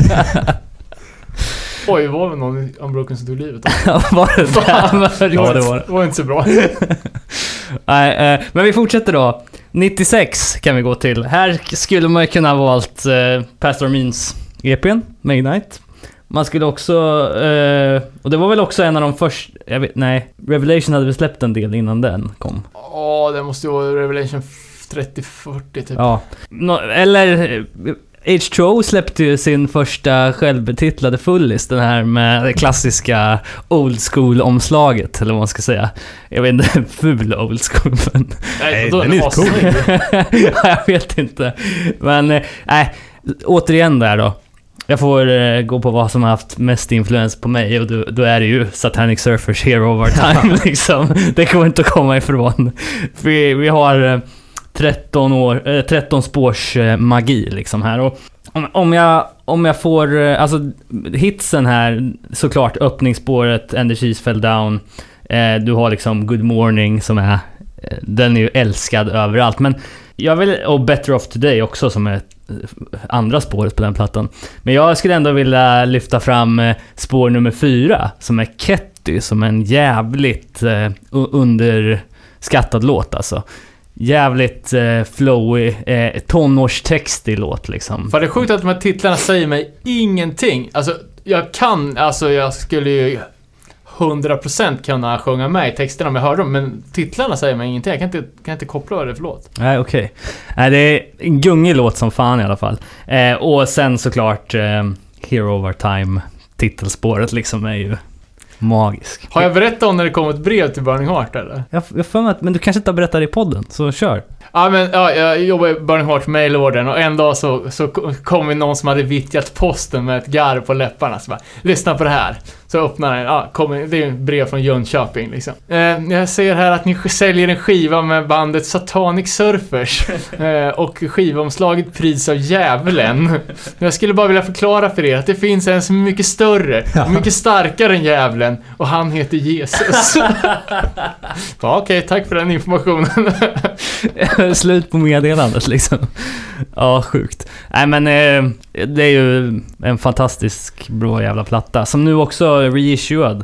[SPEAKER 2] Oj, var det någon i Unbroken som tog livet av sig?
[SPEAKER 1] var det mörkt?
[SPEAKER 3] Ja, det var det.
[SPEAKER 2] Det var inte så bra.
[SPEAKER 1] Nej, eh, men vi fortsätter då. 96 kan vi gå till. Här skulle man ju kunna ha valt eh, Pastor Means EPn, Midnight. Man skulle också, eh, och det var väl också en av de första, jag vet, nej, Revelation hade väl släppt en del innan den kom.
[SPEAKER 2] Ja, det måste ju vara Revelation 30-40 typ.
[SPEAKER 1] Ja. Nå, eller eh, H2O släppte ju sin första självbetitlade fullis, den här med det klassiska old school-omslaget, eller vad man ska säga. Jag vet inte, ful old school, men...
[SPEAKER 2] Nej,
[SPEAKER 3] den är cool.
[SPEAKER 1] jag vet inte. Men, eh, nej. återigen där då. Jag får eh, gå på vad som har haft mest influens på mig och då, då är det ju Satanic Surfers Hero of Our Time liksom. Det går inte att komma ifrån. Vi, vi har eh, 13, år, eh, 13 spårs eh, magi liksom här. Och om, om, jag, om jag får, eh, alltså hitsen här, såklart öppningsspåret, Energies Fell Down. Eh, du har liksom Good Morning som är, eh, den är ju älskad överallt. Men jag vill, och Better Off Today också som är eh, andra spåret på den plattan. Men jag skulle ändå vilja lyfta fram eh, spår nummer fyra som är Ketty, som är en jävligt eh, underskattad låt alltså. Jävligt eh, flowy, eh, tonårstextig låt liksom.
[SPEAKER 2] För det är sjukt att de här titlarna säger mig ingenting. Alltså, jag kan, alltså jag skulle ju 100% kunna sjunga med i texterna om jag hörde dem, men titlarna säger mig ingenting. Jag kan inte, kan inte koppla vad det är för låt.
[SPEAKER 1] Nej, okej. Nej, det är en gungig låt som fan i alla fall. Eh, och sen såklart eh, Hero of Our Time, titelspåret liksom är ju magisk.
[SPEAKER 2] Har jag berättat om när det kom ett brev till Burning Heart eller?
[SPEAKER 1] Jag jag för mig att, men du kanske inte har berättat det i podden, så kör.
[SPEAKER 2] Ja men ja, jag jobbar i Burning Heart mailordern och en dag så, så kom det någon som hade vittjat posten med ett garr på läpparna. Så bara, lyssna på det här. Så öppnar den, ja, kommer, det är ett brev från Jönköping liksom. Eh, jag ser här att ni säljer en skiva med bandet Satanic Surfers. Eh, och skivomslaget pryds av djävulen. Jag skulle bara vilja förklara för er att det finns en som är mycket större, mycket starkare än djävulen. Och han heter Jesus. ja, Okej, tack för den informationen.
[SPEAKER 1] Slut på meddelandet liksom. Ja, sjukt. Nej men eh, det är ju en fantastisk blå jävla platta. Som nu också är reissued.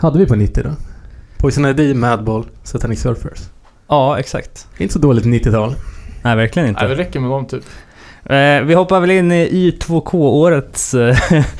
[SPEAKER 3] Hade vi på 90 då? Poison ID, Madball, Satanic Surfers.
[SPEAKER 1] Ja, exakt.
[SPEAKER 3] Inte så dåligt 90-tal.
[SPEAKER 1] Nej, verkligen inte.
[SPEAKER 2] Nej, det räcker med dem typ.
[SPEAKER 1] Eh, vi hoppar väl in i Y2K-årets... Eh,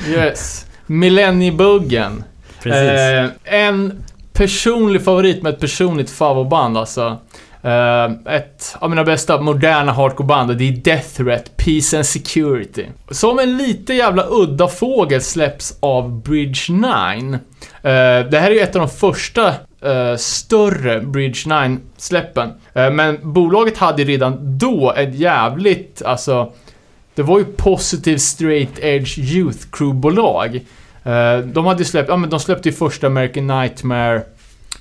[SPEAKER 2] Yes. Millenniebuggen.
[SPEAKER 1] precis.
[SPEAKER 2] Eh, en personlig favorit med ett personligt favoritband alltså. Uh, ett av mina bästa moderna hardcoreband, det är Death Threat, Peace and Security. Som en lite jävla udda fågel släpps av Bridge 9. Uh, eh, det här är ju ett av de första uh, större Bridge 9-släppen. Men bolaget hade ju redan då ett jävligt, alltså det var ju positive straight edge youth crew-bolag. De hade ju släppt, ja men de släppte ju första American Nightmare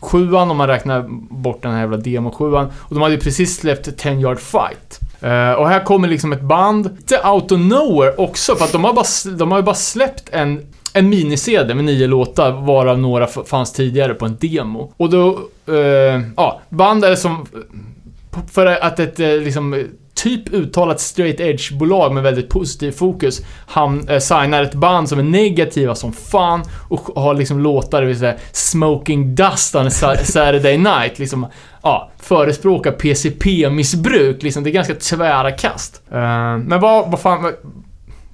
[SPEAKER 2] Sjuan, om man räknar bort den här jävla demo sjuan. Och de hade ju precis släppt 10 Yard Fight. Uh, och här kommer liksom ett band, lite out of nowhere också, för att de har bara, de har ju bara släppt en, en mini-CD med nio låtar, varav några fanns tidigare på en demo. Och då, eh, ja, band är som, eh, för att ett eh, liksom typ uttalat straight edge-bolag med väldigt positiv fokus han eh, signar ett band som är negativa som fan och har liksom låtar, det vill säga Smoking Dust on a Saturday Night, liksom ja, förespråkar PCP-missbruk, liksom det är ganska tvära kast. Uh, men vad, vad fan, vad,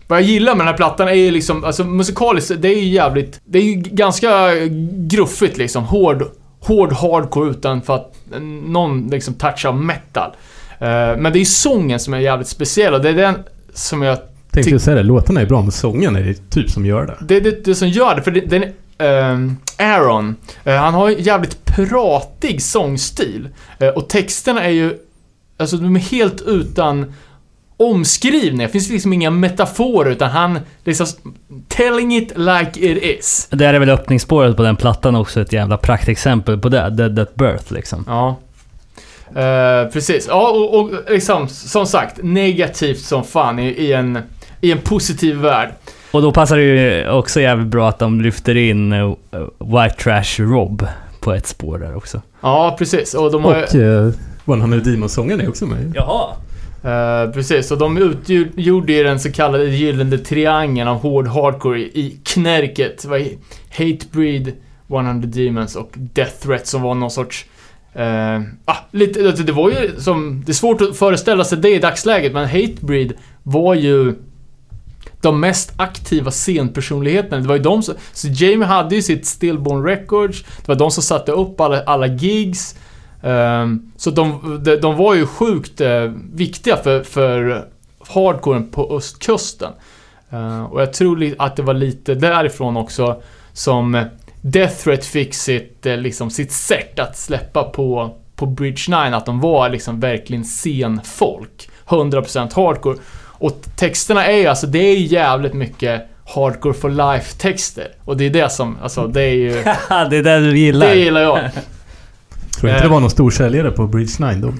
[SPEAKER 2] vad jag gillar med den här plattan är ju liksom, alltså musikaliskt, det är ju jävligt, det är ju ganska gruffigt liksom, hård, hård hardcore utan för att någon liksom touch av metal. Eh, men det är ju sången som är jävligt speciell och det är den som jag
[SPEAKER 3] Tänkte jag säga det, låtarna är bra men sången är det typ som gör det.
[SPEAKER 2] det är det, det som gör det, för det, den ehm, Aaron, eh, han har ju jävligt pratig sångstil. Eh, och texterna är ju, alltså de är helt utan omskrivningar. Det finns liksom inga metaforer utan han liksom telling it like it is.
[SPEAKER 1] Det är väl öppningsspåret på den plattan också ett jävla praktexempel på det. Dead at Birth liksom.
[SPEAKER 2] Ja. Eh, precis. Ja, och, och liksom, som sagt, negativt som fan i, i, en, i en positiv värld.
[SPEAKER 1] Och då passar det ju också jävligt bra att de lyfter in eh, White Trash Rob på ett spår där också.
[SPEAKER 2] Ja, precis. Och de har ju-
[SPEAKER 3] Och uh, One Hundred Demons-sången är också med.
[SPEAKER 1] Jaha.
[SPEAKER 2] Eh, precis, och de utgjorde ju den så kallade gyllene triangeln av hård hardcore i, i knärket. Det var Hatebreed, 100 Demons och Death Threat som var någon sorts... Uh, ah, lite, alltså, det var ju som... Det är svårt att föreställa sig det i dagsläget, men Hatebreed var ju de mest aktiva scenpersonligheterna. Det var ju de som... Så Jamie hade ju sitt Stillborn Records, det var de som satte upp alla, alla gigs. Ehm, så de, de, de var ju sjukt uh, viktiga för, för hardcoren på östkusten. Ehm, och jag tror att det var lite därifrån också som Death Threat fick sitt, eh, liksom, sitt sätt att släppa på, på Bridge 9. Att de var liksom verkligen scenfolk. 100% hardcore. Och texterna är ju alltså, det är ju jävligt mycket Hardcore for life-texter. Och det är det som, alltså det är ju...
[SPEAKER 1] det är det du gillar.
[SPEAKER 2] Det gillar jag.
[SPEAKER 3] Tror inte det var någon stor säljare på Bridge 9 dock.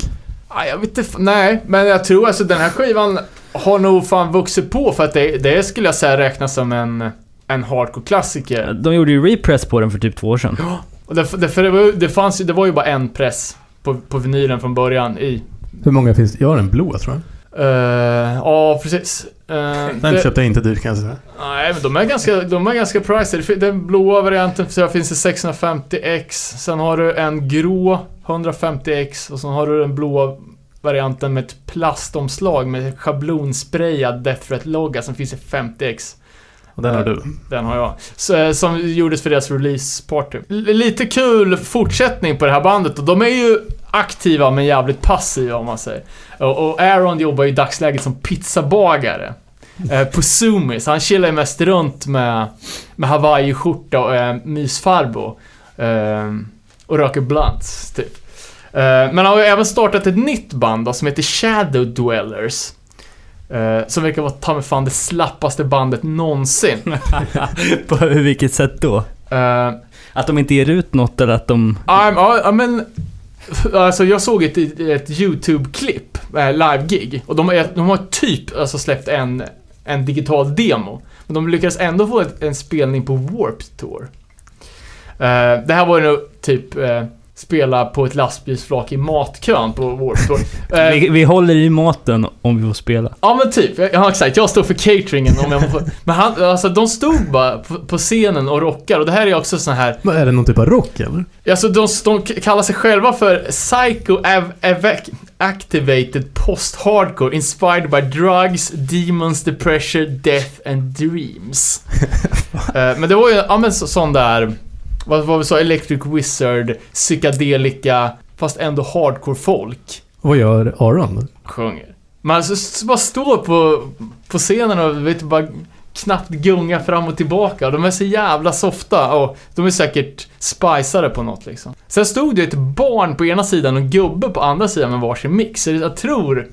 [SPEAKER 2] Ah, jag vet inte, nej, men jag tror alltså den här skivan har nog fan vuxit på för att det, det skulle jag säga räknas som en, en hardcore-klassiker.
[SPEAKER 1] De gjorde ju repress på den för typ två år sedan.
[SPEAKER 2] Och det, det, för det, var, ju- det fanns ju, det var ju bara en press på, på vinylen från början i...
[SPEAKER 3] Hur många finns det? Jag har en blå tror jag.
[SPEAKER 2] eh, Ja, precis. Uh,
[SPEAKER 3] Den köpte jag inte dyrt kan jag säga.
[SPEAKER 2] Nej, men de är ganska, de är ganska pricey. Det Den blåa varianten så finns det 650X. Sen har du en grå 150X och sen har du den blåa varianten med ett plastomslag med schablonsprayad Death Threat-logga som finns i 50X.
[SPEAKER 3] Och den har du.
[SPEAKER 2] Den har jag. Så, eh, som gjordes för deras release party. L- lite kul fortsättning på det här bandet och de är ju aktiva men jävligt passiva om man säger. Och, Aaron jobbar ju i dagsläget som pizzabagare. Eh, på Sumis. Han chillar ju mest runt med, med Hawaii-skjorta och eh, mysfarbo. Eh, och röker blunts, typ. Eh, men han har ju även startat ett nytt band då, som heter Shadow Dwellers. Eh, som verkar vara ta mig fan det slappaste bandet någonsin.
[SPEAKER 1] på vilket sätt då?
[SPEAKER 2] Eh,
[SPEAKER 1] Att de inte ger ut något eller att de...
[SPEAKER 2] Ja, men... Alltså jag såg ett, ett YouTube-klipp, äh, live-gig. Och de, är- de har typ alltså, släppt en, en digital demo. Men de lyckades ändå få ett, en spelning på Warped Tour. Eh, det här var ju nog typ eh, spela på ett lastbilsflak i matkön på Warped
[SPEAKER 1] Vi, vi håller i maten om vi får spela.
[SPEAKER 2] Ja men typ, ja exakt. Jag står för cateringen om jag får... Men han, alltså de stod bara på, på scenen och rockar och det här är också sån här
[SPEAKER 3] Vad Är det någon typ av rock eller?
[SPEAKER 2] Alltså de, de kallar sig själva för Psycho Av- Avac- Activated Post-Hardcore Inspired by Drugs, Demons, Depression, Death and Dreams. Eh, men det var ju, ja men så, sån där, vad var vi sa, Electric Wizard, psykedelika, fast ändå hardcore-folk
[SPEAKER 3] Vad gör Aron
[SPEAKER 2] sjunger. Man alltså, bara står på, på scenen och vet, bara knappt gunga fram och tillbaka. De är så jävla softa och de är säkert spiceade på något liksom. Sen stod det ett barn på ena sidan och en gubbe på andra sidan med varsin mix. Så jag tror,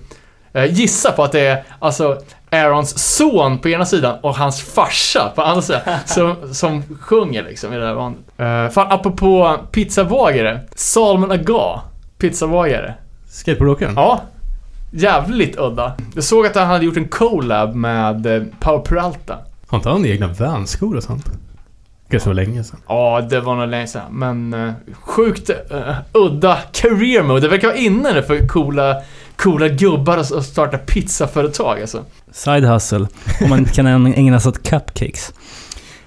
[SPEAKER 2] gissa på att det är alltså Aarons son på ena sidan och hans farsa på andra sidan som, som sjunger liksom i det här bandet. Uh, fan, apropå pizzabagare. Salman Aga, pizzabagare.
[SPEAKER 3] Skateboardåkaren?
[SPEAKER 2] Ja. jävligt udda. Jag såg att han hade gjort en collab med eh, Power Peralta.
[SPEAKER 3] Har inte han egna Vans-skor och sånt? Kanske var länge sedan.
[SPEAKER 2] Ja, det var nog länge sedan. Men uh, sjukt uh, udda career mode. Det verkar vara inne nu för coola, coola gubbar att starta pizzaföretag alltså.
[SPEAKER 1] Side hustle. Om man kan ägna sig åt cupcakes.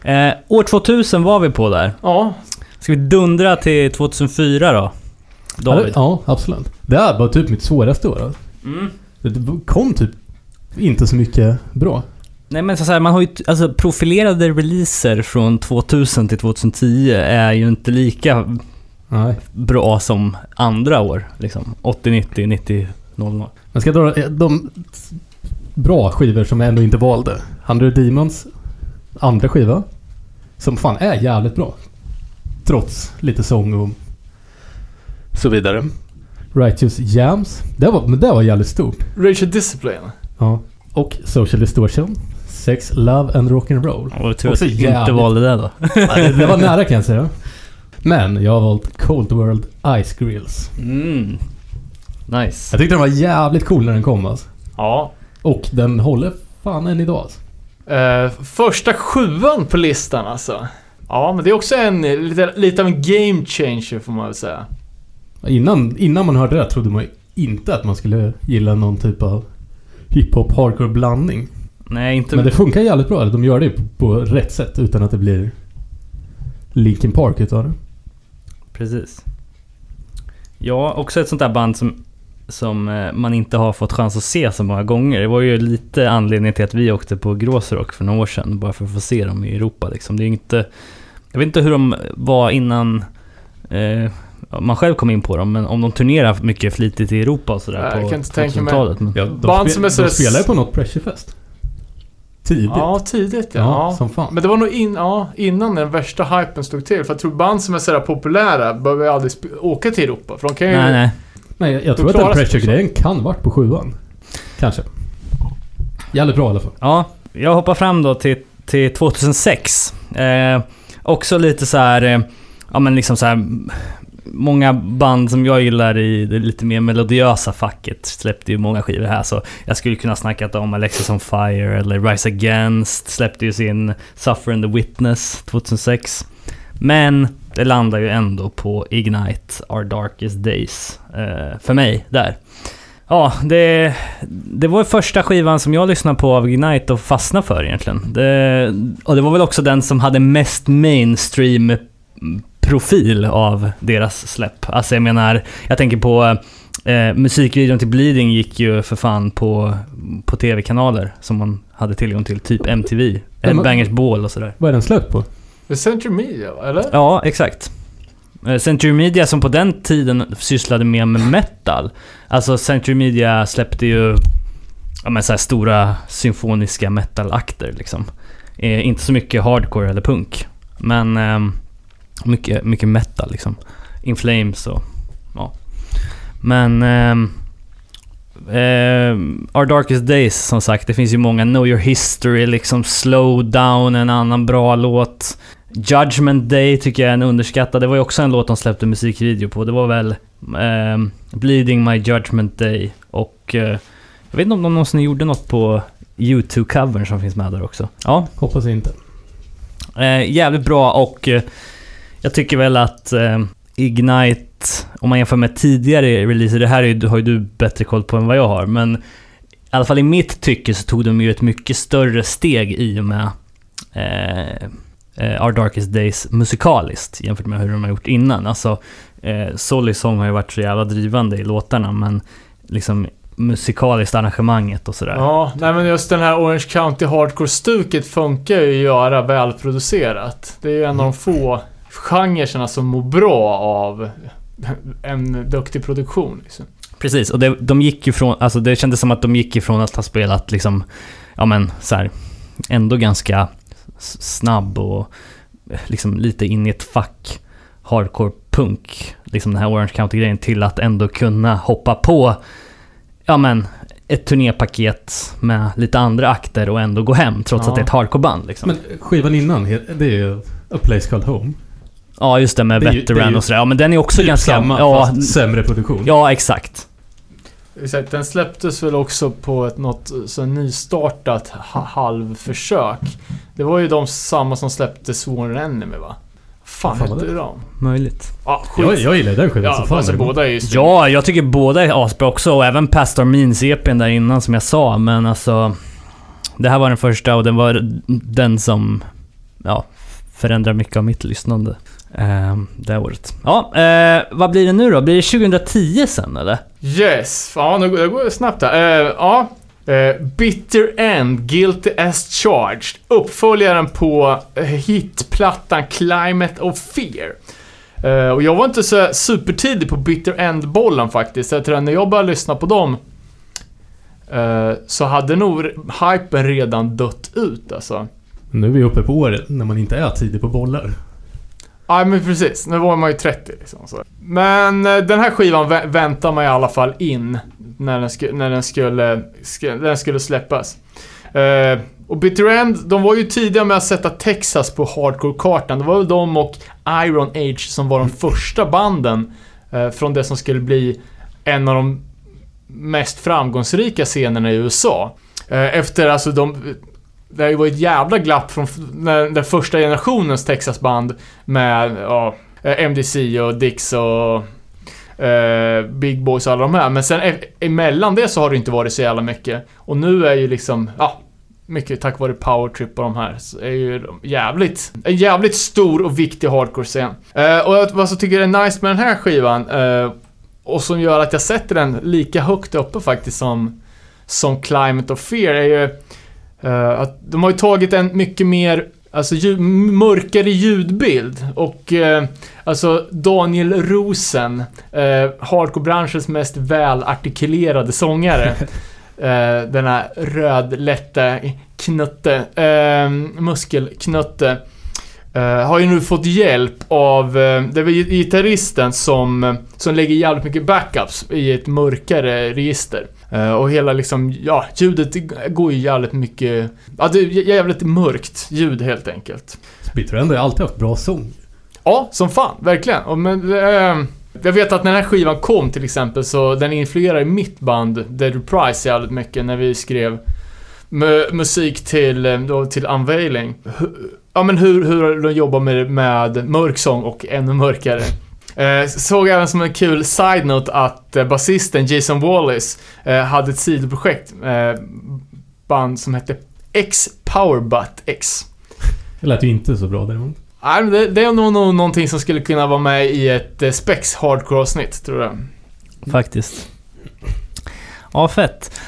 [SPEAKER 1] Eh, år 2000 var vi på där.
[SPEAKER 2] Ja,
[SPEAKER 1] Ska vi dundra till 2004 då? David?
[SPEAKER 3] Ja, absolut. Det här var typ mitt svåraste år. alltså.
[SPEAKER 1] Mm.
[SPEAKER 3] Det kom typ inte så mycket bra.
[SPEAKER 1] Nej men så här, man har ju, alltså profilerade releaser från 2000 till 2010 är ju inte lika
[SPEAKER 3] Nej.
[SPEAKER 1] bra som andra år. Liksom 80, 90, 90, 00.
[SPEAKER 3] Jag ska dra eh, de bra skivor som jag ändå inte valde. Hundred Demons andra skiva. Som fan är jävligt bra. Trots lite sång och så vidare. Righteous Jams. Det var, men det var jävligt stort.
[SPEAKER 2] Racial Discipline.
[SPEAKER 3] Ja. Och Social Distortion. Sex, Love and Rock'n'Roll.
[SPEAKER 1] Och tur att vi inte
[SPEAKER 3] jävligt-
[SPEAKER 1] valde det då.
[SPEAKER 3] Det, var nära kan jag säga. Men jag har valt Cold World Ice Grills.
[SPEAKER 1] Mm. Nice.
[SPEAKER 3] Jag tyckte den var jävligt cool när den kom alltså.
[SPEAKER 2] Ja.
[SPEAKER 3] Och den håller fan än idag alltså.
[SPEAKER 2] Eh, första sjuan på listan alltså. Ja, men det är också en lite, lite av en game changer får man väl säga.
[SPEAKER 3] Innan, innan man hörde det trodde man ju inte att man skulle gilla någon typ av hiphop hardcore blandning.
[SPEAKER 1] Nej, inte...
[SPEAKER 3] Men det funkar jävligt bra. De gör det på, på rätt sätt utan att det blir Linkin Park utav det.
[SPEAKER 1] Precis. Ja, också ett sånt där band som, som eh, man inte har fått chans att se så många gånger. Det var ju lite anledning till att vi åkte på Gråsrock för några år sedan, bara för att få se dem i Europa liksom. Det är inte... Jag vet inte hur de var innan eh, man själv kom in på dem, men om de turnerar mycket flitigt i Europa och sådär
[SPEAKER 2] Jag
[SPEAKER 1] på
[SPEAKER 2] kan inte tänka mig.
[SPEAKER 1] 2000-talet. Men...
[SPEAKER 3] Ja, de,
[SPEAKER 2] Band som är så-
[SPEAKER 3] de spelar ju på något Pressurefest. Tidigt.
[SPEAKER 2] Ja, tidigt ja.
[SPEAKER 3] Ja,
[SPEAKER 2] ja.
[SPEAKER 3] som fan.
[SPEAKER 2] Men det var nog in, ja, innan den värsta hypen stod till. För jag tror band som är sådär populära behöver ju aldrig åka till Europa. För de kan ju...
[SPEAKER 1] Nej, nej.
[SPEAKER 3] Nej, jag, jag tror att den Pressure-grejen kan varit på sjuan. Kanske. Jävligt bra i alla fall.
[SPEAKER 1] Ja, jag hoppar fram då till, till 2006. Eh, också lite så här, eh, ja men liksom så här, många band som jag gillar i det lite mer melodiösa facket släppte ju många skivor här så jag skulle kunna snackat om Alexis on Fire eller Rise Against släppte ju sin Suffer and the Witness 2006. Men det landar ju ändå på Ignite, Our Darkest Days. Eh, för mig, där. Ja, det, det var första skivan som jag lyssnade på av Ignite och fastnade för egentligen. Det, och det var väl också den som hade mest mainstream profil av deras släpp. Alltså jag menar, jag tänker på eh, musikvideon till Bleeding gick ju för fan på, på tv-kanaler som man hade tillgång till, typ MTV,
[SPEAKER 3] Ja, men-
[SPEAKER 1] Headbangers Ball och sådär.
[SPEAKER 3] Vad är den släppt på?
[SPEAKER 2] Century Media, eller?
[SPEAKER 1] Ja, exakt. Eh, Century Media som på den tiden sysslade mer med metal. Alltså Century Media släppte ju ja, men så här stora symfoniska metalakter liksom. Eh, inte så mycket hardcore eller punk. Men ehm, mycket, mycket metal liksom. In Flames och ja. Men ehm, ehm, Our Darkest Days som sagt, det finns ju många. Know Your History, liksom Slow Down, en annan bra låt. Judgment Day tycker jag är en underskattad. Det var ju också en låt de släppte musikvideo på. Det var väl ehm, Bleeding My Judgment Day och eh, jag vet inte om de någonsin gjorde något på YouTube-covern som finns med där också. Ja,
[SPEAKER 3] Hoppas inte.
[SPEAKER 1] Eh, jävligt bra och eh, jag tycker väl att eh, Ignite, om man jämför med tidigare releaser, det här är, har ju du bättre koll på än vad jag har, men i alla fall i mitt tycke så tog de ju ett mycket större steg i och med eh, eh, Our Darkest Days musikaliskt jämfört med hur de har gjort innan. Alltså, eh, Solly Song har ju varit så jävla drivande i låtarna, men liksom musikaliskt arrangemanget och sådär.
[SPEAKER 2] Ja, nej men just den här Orange County Hardcore-stuket funkar ju att göra välproducerat. Det är ju en av de få genrerna som mår bra av en duktig produktion. Liksom.
[SPEAKER 1] Precis, och det, de gick ju från, alltså det kändes som att de gick ifrån att ha spelat liksom, ja men så här, ändå ganska snabb och eh, liksom lite in i ett fack hardcore punk, liksom den här Orange County-grejen, till att ändå kunna hoppa på, ja men, ett turnépaket med lite andra akter och ändå gå hem, trots
[SPEAKER 2] Ja.
[SPEAKER 1] att det är ett hardcoreband liksom.
[SPEAKER 3] Men skivan innan, det är ju A Place Called Home.
[SPEAKER 1] Ja, just det med
[SPEAKER 3] det det
[SPEAKER 1] Veteran
[SPEAKER 3] ju
[SPEAKER 1] och sådär. Ja, men den är också
[SPEAKER 3] Typ
[SPEAKER 1] ganska...
[SPEAKER 3] samma,
[SPEAKER 1] ja,
[SPEAKER 3] fast sämre produktion.
[SPEAKER 1] ja, exakt.
[SPEAKER 2] Exakt, den släpptes väl också på ett något så nystartat ha- halvförsök. Det var ju de samma som släppte Sworn Enemy va? Fan,
[SPEAKER 3] Fan,
[SPEAKER 2] hette
[SPEAKER 3] det-
[SPEAKER 2] de?
[SPEAKER 1] Möjligt.
[SPEAKER 2] Ja, skit.
[SPEAKER 3] Jag, jag gillar den skivan
[SPEAKER 2] ja,
[SPEAKER 3] så fan.
[SPEAKER 2] alltså
[SPEAKER 3] det
[SPEAKER 2] båda är ju
[SPEAKER 1] Ja, jag tycker båda är asbra också och även Pastor Means EPn där innan som jag sa, men alltså... Det här var den första och den var den som... Ja, förändrar mycket av mitt lyssnande. Eh, det året. Ja, eh, vad blir det nu då? Blir det 2010 sen eller?
[SPEAKER 2] Yes, ja nu går det går snabbt här. Eh, ja. Eh, Bitter End, Guilty as Charged. Uppföljaren på eh, hitplattan Climate of Fear. Eh, och jag var inte så supertidig på Bitter End-bollen faktiskt. Jag tror att när jag började lyssna på dem eh, så hade nog hypen redan dött ut alltså.
[SPEAKER 3] Nu är vi uppe på året när man inte är tidig på bollar.
[SPEAKER 2] Ja men precis, nu var man ju 30 liksom. Så. Men eh, den här skivan vä- väntar man i alla fall in när den, sku- när den, skulle, sk- den skulle släppas. Uh, och Bitter End, de var ju tidiga med att sätta Texas på hardcore-kartan. Det var väl de och Iron Age som var de första banden uh, från det som skulle bli en av de mest framgångsrika scenerna i USA. Uh, efter alltså de... Det har ju varit ett jävla glapp från när, den första generationens Texasband med ja, eh, MDC och Dix och eh, Big Boys och alla de här. Men sen e- emellan det så har det inte varit så jävla mycket. Och nu är ju liksom, ja, mycket tack vare Powertrip och de här, så är ju de jävligt, en jävligt stor och viktig hardcore-scen. Eh, och jag- vad som tycker är nice med den här skivan, eh, och som gör att jag sätter den lika högt uppe faktiskt som, som Climate of Fear, är ju att de har ju tagit en mycket mer Alltså ljud, mörkare ljudbild och eh, alltså Daniel Rosen, eh, hardcore-branschens mest välartikulerade sångare. eh, den här rödlätta knutte, eh, muskelknutte. Eh, har ju nu fått hjälp av, eh, det väl gitarristen som, som lägger jävligt mycket backups i ett mörkare register. Eh, och hela liksom, ja, ljudet går ju jävligt mycket, ja det är jävligt mörkt ljud helt enkelt.
[SPEAKER 3] Bitter End har ju alltid haft bra sång.
[SPEAKER 2] Ja, som fan, verkligen. Och men, eh, jag vet att när den här skivan kom till exempel så den influerade mitt band Dead Reprise jävligt mycket när vi skrev mu- musik till, eh, då, till Unveiling. Hu- Ja men hur, hur de jobbar med, med mörk sång och ännu mörkare. Eh, såg även som en kul side-note att eh, basisten Jason Wallace eh, hade ett sidoprojekt, eh, band som hette X Powerbutt X.
[SPEAKER 3] Det lät ju inte så bra däremot.
[SPEAKER 2] Nej, men det, det är nog, nog någonting som skulle kunna vara med i ett eh, Spex hardcore-avsnitt, tror jag.
[SPEAKER 1] Faktiskt. Ja, fett.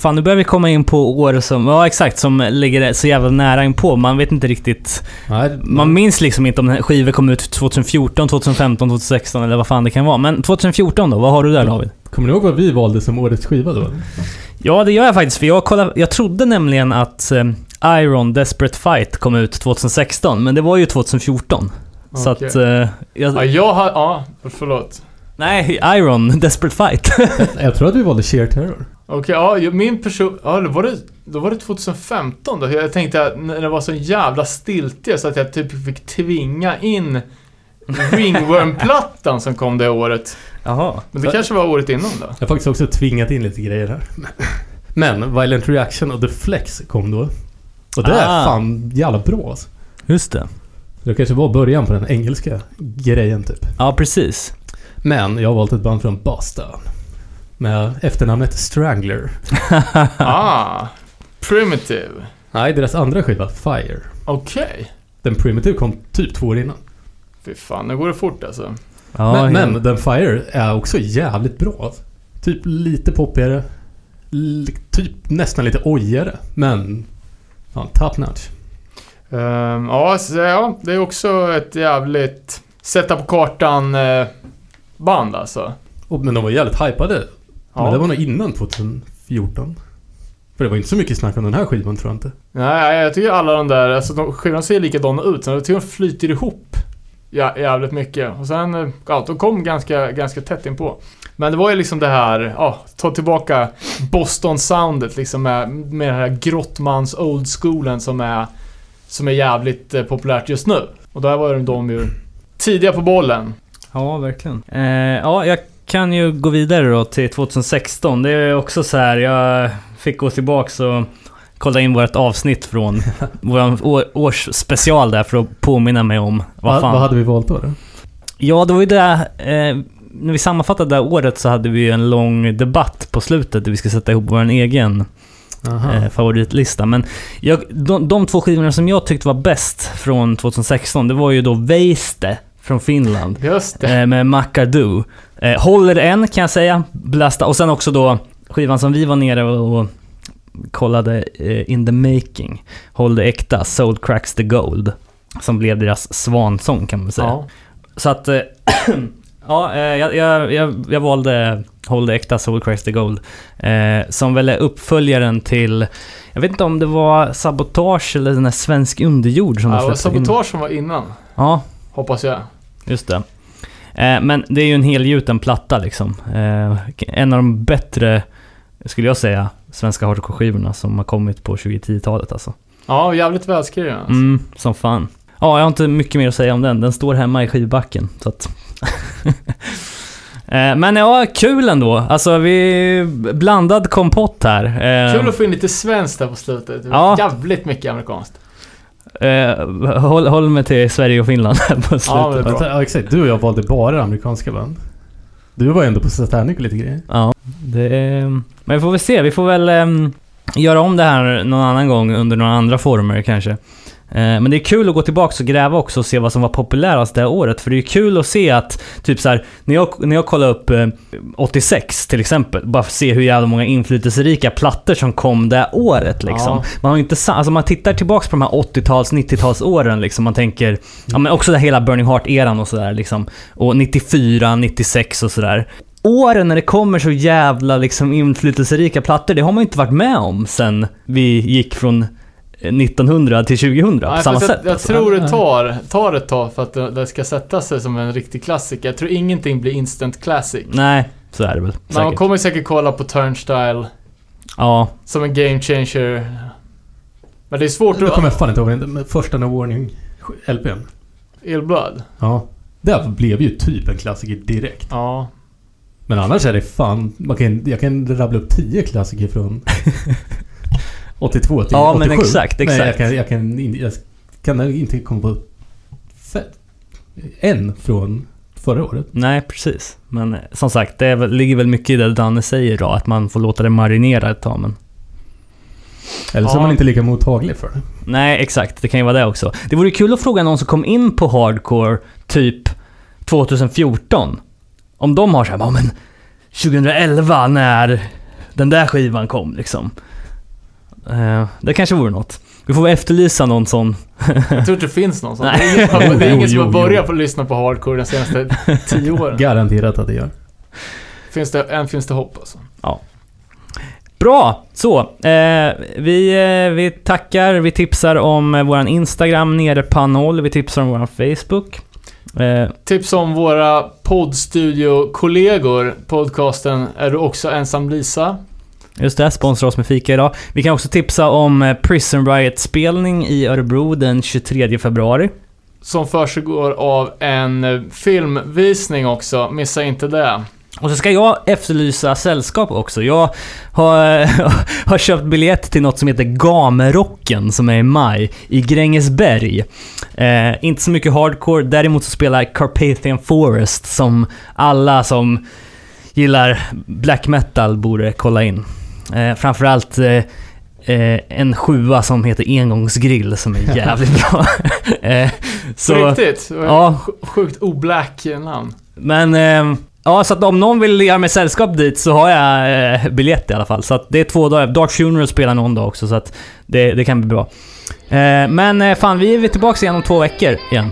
[SPEAKER 1] Fan, nu börjar vi komma in på år som, ja exakt, som ligger så jävla nära in på. Man vet inte riktigt.
[SPEAKER 3] Nej,
[SPEAKER 1] Man minns liksom inte om den här skivan kom ut 2014, 2015, 2016 eller vad fan det kan vara. Men 2014 då, vad har du där David?
[SPEAKER 3] Kommer ni ihåg vad vi valde som årets skiva då?
[SPEAKER 1] Ja, det gör jag faktiskt. För jag, kollade, jag trodde nämligen att eh, Iron Desperate Fight kom ut 2016, men det var ju 2014. Så
[SPEAKER 2] Okej.
[SPEAKER 1] att... Eh,
[SPEAKER 2] Ja,
[SPEAKER 1] jag,
[SPEAKER 2] jag har... Ja, förlåt.
[SPEAKER 1] nej, Iron Desperate Fight.
[SPEAKER 3] Jag tror att vi valde Sheer Terror.
[SPEAKER 2] Okej, ja, ju- min person... Ja, då var, det, då var det 2015 då. Jag tänkte att när det var så jävla stiltje så att jag typ fick tvinga in Ringworm-plattan som kom det året.
[SPEAKER 1] Jaha.
[SPEAKER 2] Men det kanske var året innan då?
[SPEAKER 3] Jag har faktiskt också tvingat in lite grejer här. Men Violent Reaction och The Flex kom då. Och det är
[SPEAKER 1] Ah.
[SPEAKER 3] fan jävla bra alltså.
[SPEAKER 1] Just det.
[SPEAKER 3] Det kanske var början på den engelska grejen typ.
[SPEAKER 1] Ja, precis.
[SPEAKER 3] Men jag har valt ett band från Boston. Med efternamnet Strangler.
[SPEAKER 2] Ah, Primitive.
[SPEAKER 3] Nej, deras andra skiva, Fire.
[SPEAKER 2] Okej.
[SPEAKER 3] Den Primitive kom typ två år innan.
[SPEAKER 2] Fy fan, nu går det fort alltså.
[SPEAKER 1] Ja,
[SPEAKER 3] men,
[SPEAKER 1] ja.
[SPEAKER 3] men den Fire är också jävligt bra. Typ lite poppigare. Typ nästan lite ojigare. Men... Ja, top notch.
[SPEAKER 2] Ehm, ja, så, ja, det är också ett jävligt sätta på kartan eh, band alltså.
[SPEAKER 3] Och, men de var jävligt hypade.
[SPEAKER 2] Ja.
[SPEAKER 3] Men det var nog innan 2014. För det var inte så mycket snack om den här skivan tror jag inte.
[SPEAKER 2] Nej, jag tycker alla de där, alltså de skivorna ser likadana ut, så jag tycker de flyter ihop ja, jävligt mycket. Och sen, eh, ja, de kom ganska, ganska tätt inpå. Men det var ju liksom det här, ja, ta tillbaka Boston-soundet liksom med, med den här grottmans old schoolen som är, som är jävligt eh, populärt just nu. Och där var de ju tidiga på bollen.
[SPEAKER 1] Ja, verkligen. Eh, ja, jag kan ju gå vidare då till 2016. Det är också så här, jag fick gå tillbaks och kolla in vårt avsnitt från vår år, årsspecial där för att påminna mig om vad fan.
[SPEAKER 3] vad hade vi valt då? då?
[SPEAKER 1] Ja, det var ju det. Eh, när vi sammanfattade det här året så hade vi ju en lång debatt på slutet där vi ska sätta ihop vår egen eh, favoritlista. Men jag, de, de två skivorna som jag tyckte var bäst från 2016, det var ju då Veiste från Finland.
[SPEAKER 2] Just det.
[SPEAKER 1] Eh, med Macadoo. Eh, håller än kan jag säga. Blasta. Och sen också då skivan som vi var nere och, och kollade eh, In the Making. Håll det äkta, Soul Cracks the Gold. Som blev deras svansång kan man säga.
[SPEAKER 2] Ja.
[SPEAKER 1] Så att... Eh, ja, eh, jag, jag, jag, jag valde Håll det äkta, Soul Cracks the Gold. Eh, som väl är uppföljaren till... Jag vet inte om det var Sabotage eller den här Svensk Underjord som
[SPEAKER 2] Ja,
[SPEAKER 1] de släppte in.
[SPEAKER 2] sabotage som var innan.
[SPEAKER 1] Ja,
[SPEAKER 2] Hoppas jag.
[SPEAKER 1] Just det. Eh, men det är ju en helgjuten platta liksom. Eh, en av de bättre, skulle jag säga, svenska hardcore-skivorna som har kommit på 2010-talet alltså.
[SPEAKER 2] Ja, jävligt välskriven. Alltså.
[SPEAKER 1] Mm, som fan. Ja, jag har inte mycket mer att säga om den. Den står hemma i skivbacken, så att... Eh, Men ja, kul ändå. Alltså vi... Blandad kompott här.
[SPEAKER 2] Kul att få in lite svenskt där på slutet.
[SPEAKER 1] Ja.
[SPEAKER 2] Jävligt mycket amerikanskt.
[SPEAKER 1] Eh, håll, håll mig till Sverige och Finland här på slutet.
[SPEAKER 2] Ja, men det är bra.
[SPEAKER 3] Ja, exakt. Du och jag valde bara amerikanska band. Du var ju ändå på Satanic och lite grejer.
[SPEAKER 1] Ja, det är... Men vi får väl se. Vi får väl ehm, göra om det här någon annan gång under några andra former kanske. Eh, men det är kul att gå tillbaka och gräva också och se vad som var populärast det här året. För det är kul att se att, typ så här, när jag, när jag kollar upp eh, 86 till exempel, bara för att se hur jävla många inflytelserika plattor som kom det året liksom.
[SPEAKER 2] Ja.
[SPEAKER 1] Man har inte alltså man tittar tillbaks på de här 80-tals, 90-talsåren liksom. Man tänker, ja men också det hela Burning Heart-eran och sådär liksom. Och 94, 96 och sådär. Åren när det kommer så jävla liksom inflytelserika plattor, det har man ju inte varit med om sen vi gick från eh, 1900 till 2000 på
[SPEAKER 2] Nej,
[SPEAKER 1] samma
[SPEAKER 2] fast
[SPEAKER 1] sätt.
[SPEAKER 2] jag, jag
[SPEAKER 1] alltså.
[SPEAKER 2] tror det tar, tar ett tag för att det, ska sätta sig som en riktig klassiker. Jag tror ingenting blir instant classic.
[SPEAKER 1] Nej, så är det väl.
[SPEAKER 2] Men man
[SPEAKER 1] Säkert.
[SPEAKER 2] kommer säkert kolla på Turnstyle
[SPEAKER 1] Ja,
[SPEAKER 2] som en game changer. Men det är svårt
[SPEAKER 3] Nu
[SPEAKER 2] att...
[SPEAKER 3] kommer jag fan inte ihåg den. men Första No Warning LPn.
[SPEAKER 2] Illblood?
[SPEAKER 3] Ja. Det blev ju typ en klassiker direkt.
[SPEAKER 2] Ja.
[SPEAKER 3] Men annars är det fan... Man kan, jag kan rabbla upp 10 klassiker från 82 till
[SPEAKER 1] Ja,
[SPEAKER 3] 87.
[SPEAKER 1] men exakt, exakt.
[SPEAKER 3] jag kan, jag kan, jag kan inte komma på... En från förra året.
[SPEAKER 1] nej precis. Men eh, som sagt, det väl, ligger väl mycket i det Danne säger då, att man får låta det marinera ett tag. Men
[SPEAKER 3] Eller så
[SPEAKER 2] Ja.
[SPEAKER 3] är man inte lika mottaglig för det.
[SPEAKER 1] Nej, exakt. Det kan ju vara det också. Det vore kul att fråga någon som kom in på hardcore typ 2014. Om de har så här, "Ja, men 2011 när den där skivan kom liksom. Eh, det kanske vore något. Vi får väl efterlysa någon sån.
[SPEAKER 2] Jag tror inte det finns någon sån.
[SPEAKER 1] Nej.
[SPEAKER 2] Det är ingen, som har- det är
[SPEAKER 3] Jo,
[SPEAKER 2] ingen som
[SPEAKER 3] jo,
[SPEAKER 2] har
[SPEAKER 3] jo.
[SPEAKER 2] börjat på att lyssna på hardcore de senaste tio åren.
[SPEAKER 3] Garanterat att det gör.
[SPEAKER 2] Finns det, än finns det hopp alltså.
[SPEAKER 1] Bra! Så, eh, vi, eh, vi tackar, vi tipsar om eh, våran Instagram, nere pannhåll, vi tipsar om våran Facebook. Eh,
[SPEAKER 2] Tips om våra poddstudio-kollegor. Podcasten Är du också ensam Lisa?
[SPEAKER 1] Just det, sponsrar oss med fika idag. Vi kan också tipsa om eh, Prison Riot-spelning i Örebro den 23 februari.
[SPEAKER 2] Som försiggår av en eh, filmvisning också. Missa inte det.
[SPEAKER 1] Och så ska jag efterlysa sällskap också. Jag har, har köpt biljett till något som heter Gamerocken som är i maj i Grängesberg. Eh, inte så mycket hardcore, däremot så spelar Carpathian Forest som alla som gillar black metal borde kolla in. Eh, framförallt eh, eh, en sjua som heter Engångsgrill som är jävligt bra. eh,
[SPEAKER 2] Så, riktigt.
[SPEAKER 1] Ja.
[SPEAKER 2] sj- Sjukt oblack namn.
[SPEAKER 1] men, eh, ja så att om någon vill göra mig sällskap dit så har jag eh, biljett i alla fall. Så att det är två dagar. Dark Funeral spelar någon dag också så att det, det kan bli bra. Eh, men eh, fan, vi är tillbaka igen om två veckor igen.